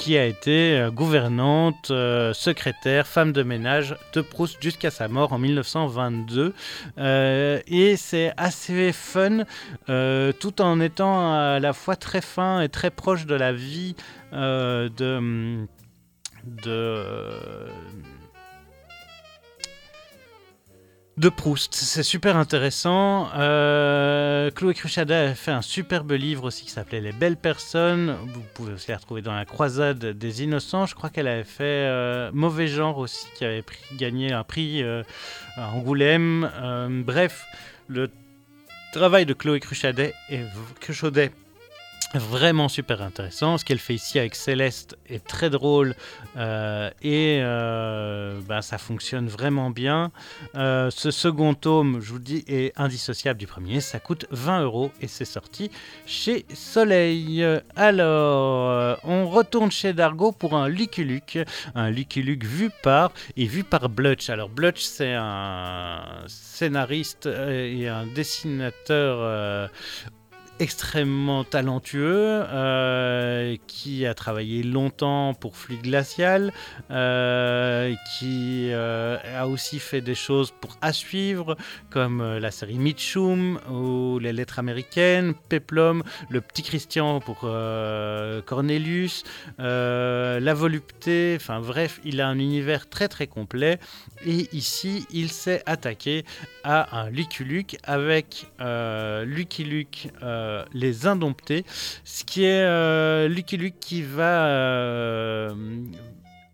qui a été euh, gouvernante, euh, secrétaire, femme de ménage de Proust jusqu'à sa mort en 1922. Euh, et c'est assez fun, tout en étant à la fois très fin et très proche de la vie de... de de Proust. C'est super intéressant. Euh, Chloé Cruchadet a fait un superbe livre aussi qui s'appelait Les Belles Personnes. Vous pouvez aussi la retrouver dans La Croisade des Innocents. Je crois qu'elle avait fait euh, Mauvais Genre aussi, qui avait pris, gagné un prix euh, à Angoulême. Bref, le travail de Chloé Cruchadet est, Cruchadet vraiment super intéressant. Ce qu'elle fait ici avec Céleste est très drôle euh, et euh, ben, ça fonctionne vraiment bien. Euh, ce second tome, je vous dis, est indissociable du premier. Ça coûte 20 euros et c'est sorti chez Soleil. Alors, on retourne chez Dargo pour un Lucky Luke. Un Lucky Luke vu par et vu par Blutch. Alors, Blutch, c'est un scénariste et un dessinateur extrêmement talentueux, euh, qui a travaillé longtemps pour Fluide Glacial, euh, qui euh, a aussi fait des choses pour À suivre, comme la série Mitchum ou Les Lettres américaines, Peplum, Le Petit Christian pour Cornelius, La Volupté, enfin bref, il a un univers très très complet. Et ici, il s'est attaqué à un Lucky Luke avec Lucky Luke euh, Les Indomptés, ce qui est euh, Lucky Luke qui va euh,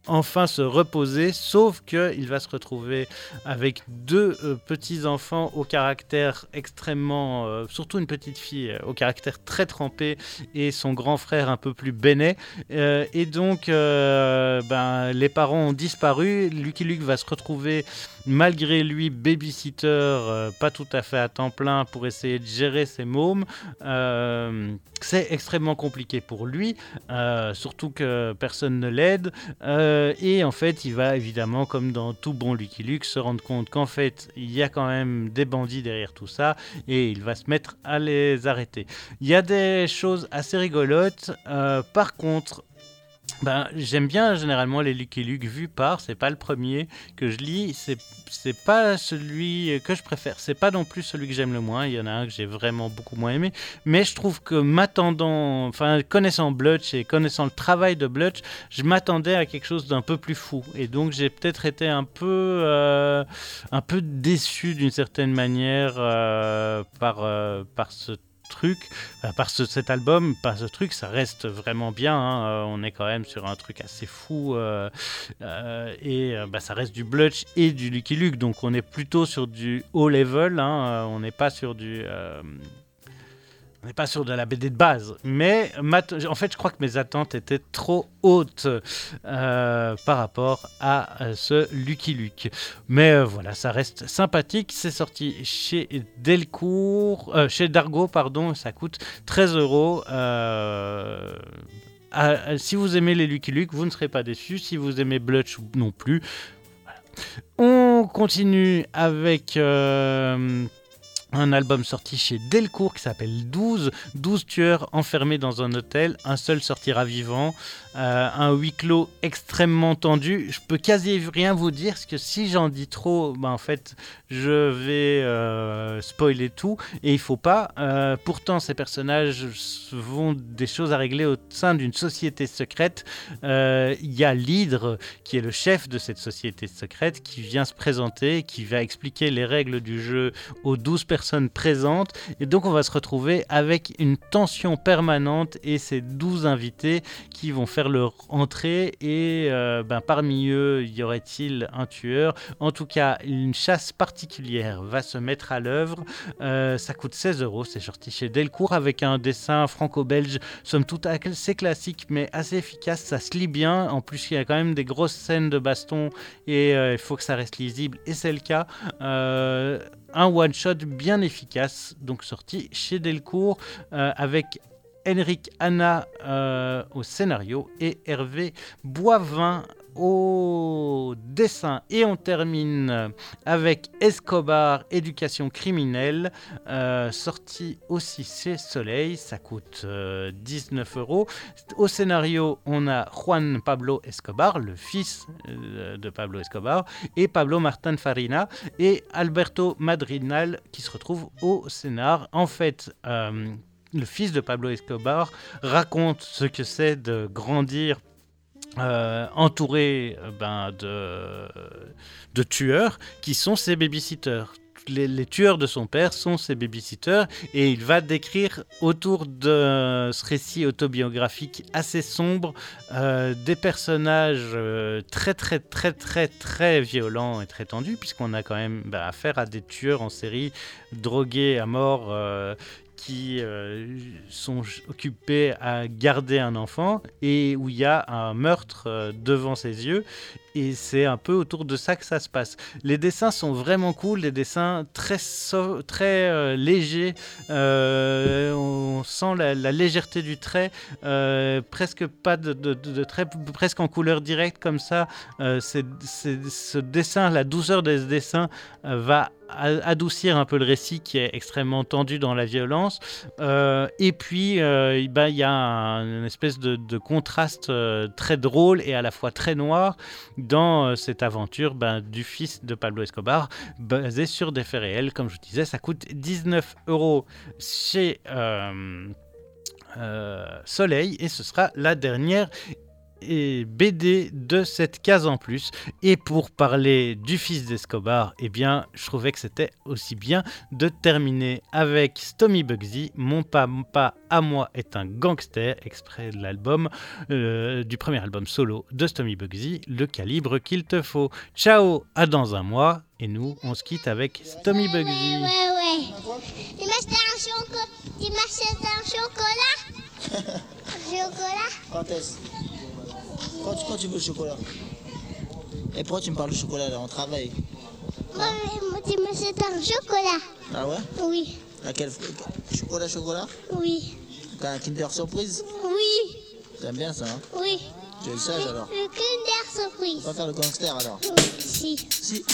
enfin se reposer, sauf qu'il va se retrouver avec deux euh, petits-enfants au caractère extrêmement, euh, surtout une petite fille euh, au caractère très trempé et son grand frère un peu plus bénet. Et donc, ben, les parents ont disparu. Lucky Luke va se retrouver malgré lui babysitter, pas tout à fait à temps plein pour essayer de gérer ses mômes. C'est extrêmement compliqué pour lui, surtout que personne ne l'aide. Et en fait, il va évidemment, comme dans tout bon Lucky Luke, se rendre compte qu'en fait, il y a quand même des bandits derrière tout ça, et il va se mettre à les arrêter. Il y a des choses assez rigolotes. Euh, par contre, ben, j'aime bien généralement les Lucky Luke vus par, c'est pas le premier que je lis, c'est c'est pas celui que je préfère, c'est pas non plus celui que j'aime le moins, il y en a un que j'ai vraiment beaucoup moins aimé, mais je trouve que m'attendant, enfin connaissant Blutch et connaissant le travail de Blutch, je m'attendais à quelque chose d'un peu plus fou, et donc j'ai peut-être été un peu, euh, un peu déçu d'une certaine manière euh, par, euh, par ce truc, euh, par ce- cet album, par ce truc, ça reste vraiment bien. hein, euh, on est quand même sur un truc assez fou euh, et bah, ça reste du Blutch et du Lucky Luke, donc on est plutôt sur du haut level. hein, on n'est pas sur du n'est pas sur de la BD de base, mais ma- en fait, je crois que mes attentes étaient trop hautes euh, par rapport à euh, ce Lucky Luke. Mais euh, voilà, ça reste sympathique. C'est sorti chez Delcourt, chez Dargo, pardon. Ça coûte 13 euros. Si vous aimez les Lucky Luke, vous ne serez pas déçus. Si vous aimez Blutch non plus. On continue avec. Un album sorti chez Delcourt qui s'appelle 12. 12 tueurs enfermés dans un hôtel, un seul sortira vivant. Euh, un huis clos extrêmement tendu. Je peux quasi rien vous dire parce que si j'en dis trop, ben en fait, je vais euh, spoiler tout et il faut pas. Euh, pourtant, ces personnages vont des choses à régler au sein d'une société secrète. Il y a l'Hydre qui est le chef de cette société secrète qui vient se présenter, qui va expliquer les règles du jeu aux 12 personnes présentes. Et donc, on va se retrouver avec une tension permanente et ces 12 invités qui vont faire leur entrée. Et euh, ben, parmi eux, y aurait-il un tueur? En tout cas, une chasse particulière va se mettre à l'œuvre. Euh, ça coûte 16 euros. C'est sorti chez Delcourt avec un dessin franco-belge, somme toute assez classique, mais assez efficace. Ça se lit bien. En plus, il y a quand même des grosses scènes de baston et euh, il faut que ça reste lisible. Et c'est le cas. Un one-shot bien efficace, donc sorti chez Delcourt avec Henrik Anna euh, au scénario et Hervé Boivin au dessin. Et on termine avec Escobar, éducation criminelle, euh, sorti aussi chez Soleil, ça coûte euh, 19 euros. Au scénario, on a Juan Pablo Escobar, le fils euh, de Pablo Escobar, et Pablo Martin Farina, et Alberto Madrinal qui se retrouve au scénar. En fait, euh, le fils de Pablo Escobar raconte ce que c'est de grandir euh, entouré euh, ben, de, tueurs qui sont ses babysitters. Les, les tueurs de son père sont ses babysitters et il va décrire autour de ce récit autobiographique assez sombre euh, des personnages très très très très très violents et très tendus puisqu'on a quand même bah, affaire à des tueurs en série drogués à mort qui euh, sont occupés à garder un enfant et où il y a un meurtre euh, devant ses yeux. Et c'est un peu autour de ça que ça se passe. Les dessins sont vraiment cool, des dessins très, très euh, légers. Euh, on sent la, légèreté du trait, euh, presque pas de, de, trait, presque en couleur directe comme ça. C'est- ce dessin, la douceur de ce dessin va adoucir un peu le récit qui est extrêmement tendu dans la violence. Et puis, euh, ben, il y a un- une espèce de, contraste très drôle et à la fois très noir dans euh, cette aventure ben, du fils de Pablo Escobar, basée sur des faits réels. Comme je vous disais, ça coûte 19 euros chez euh, euh, Soleil et ce sera la dernière et BD de cette case en plus. Et pour parler du fils d'Escobar, eh bien, je trouvais que c'était aussi bien de terminer avec Stomy Bugsy, Mon papa à moi est un gangster, exprès de l'album, euh, du premier album solo de Stomy Bugsy, Le calibre qu'il te faut. Ciao, à dans un mois, et nous, on se quitte avec Stomy Bugsy. Ouais, ouais, ouais. Tu m'achètes un, choco un chocolat? Chocolat? Quand est-ce? Quand, tu veux le chocolat Et pourquoi tu me parles de chocolat là On travaille. Moi, tu me c'est un chocolat. Ah ouais? Oui. À quel chocolat chocolat? Oui. Un Kinder Surprise? Oui. T'aimes bien ça hein? Oui. Tu es sage alors Le Kinder Surprise. On va faire le gangster alors Oui, si. Si.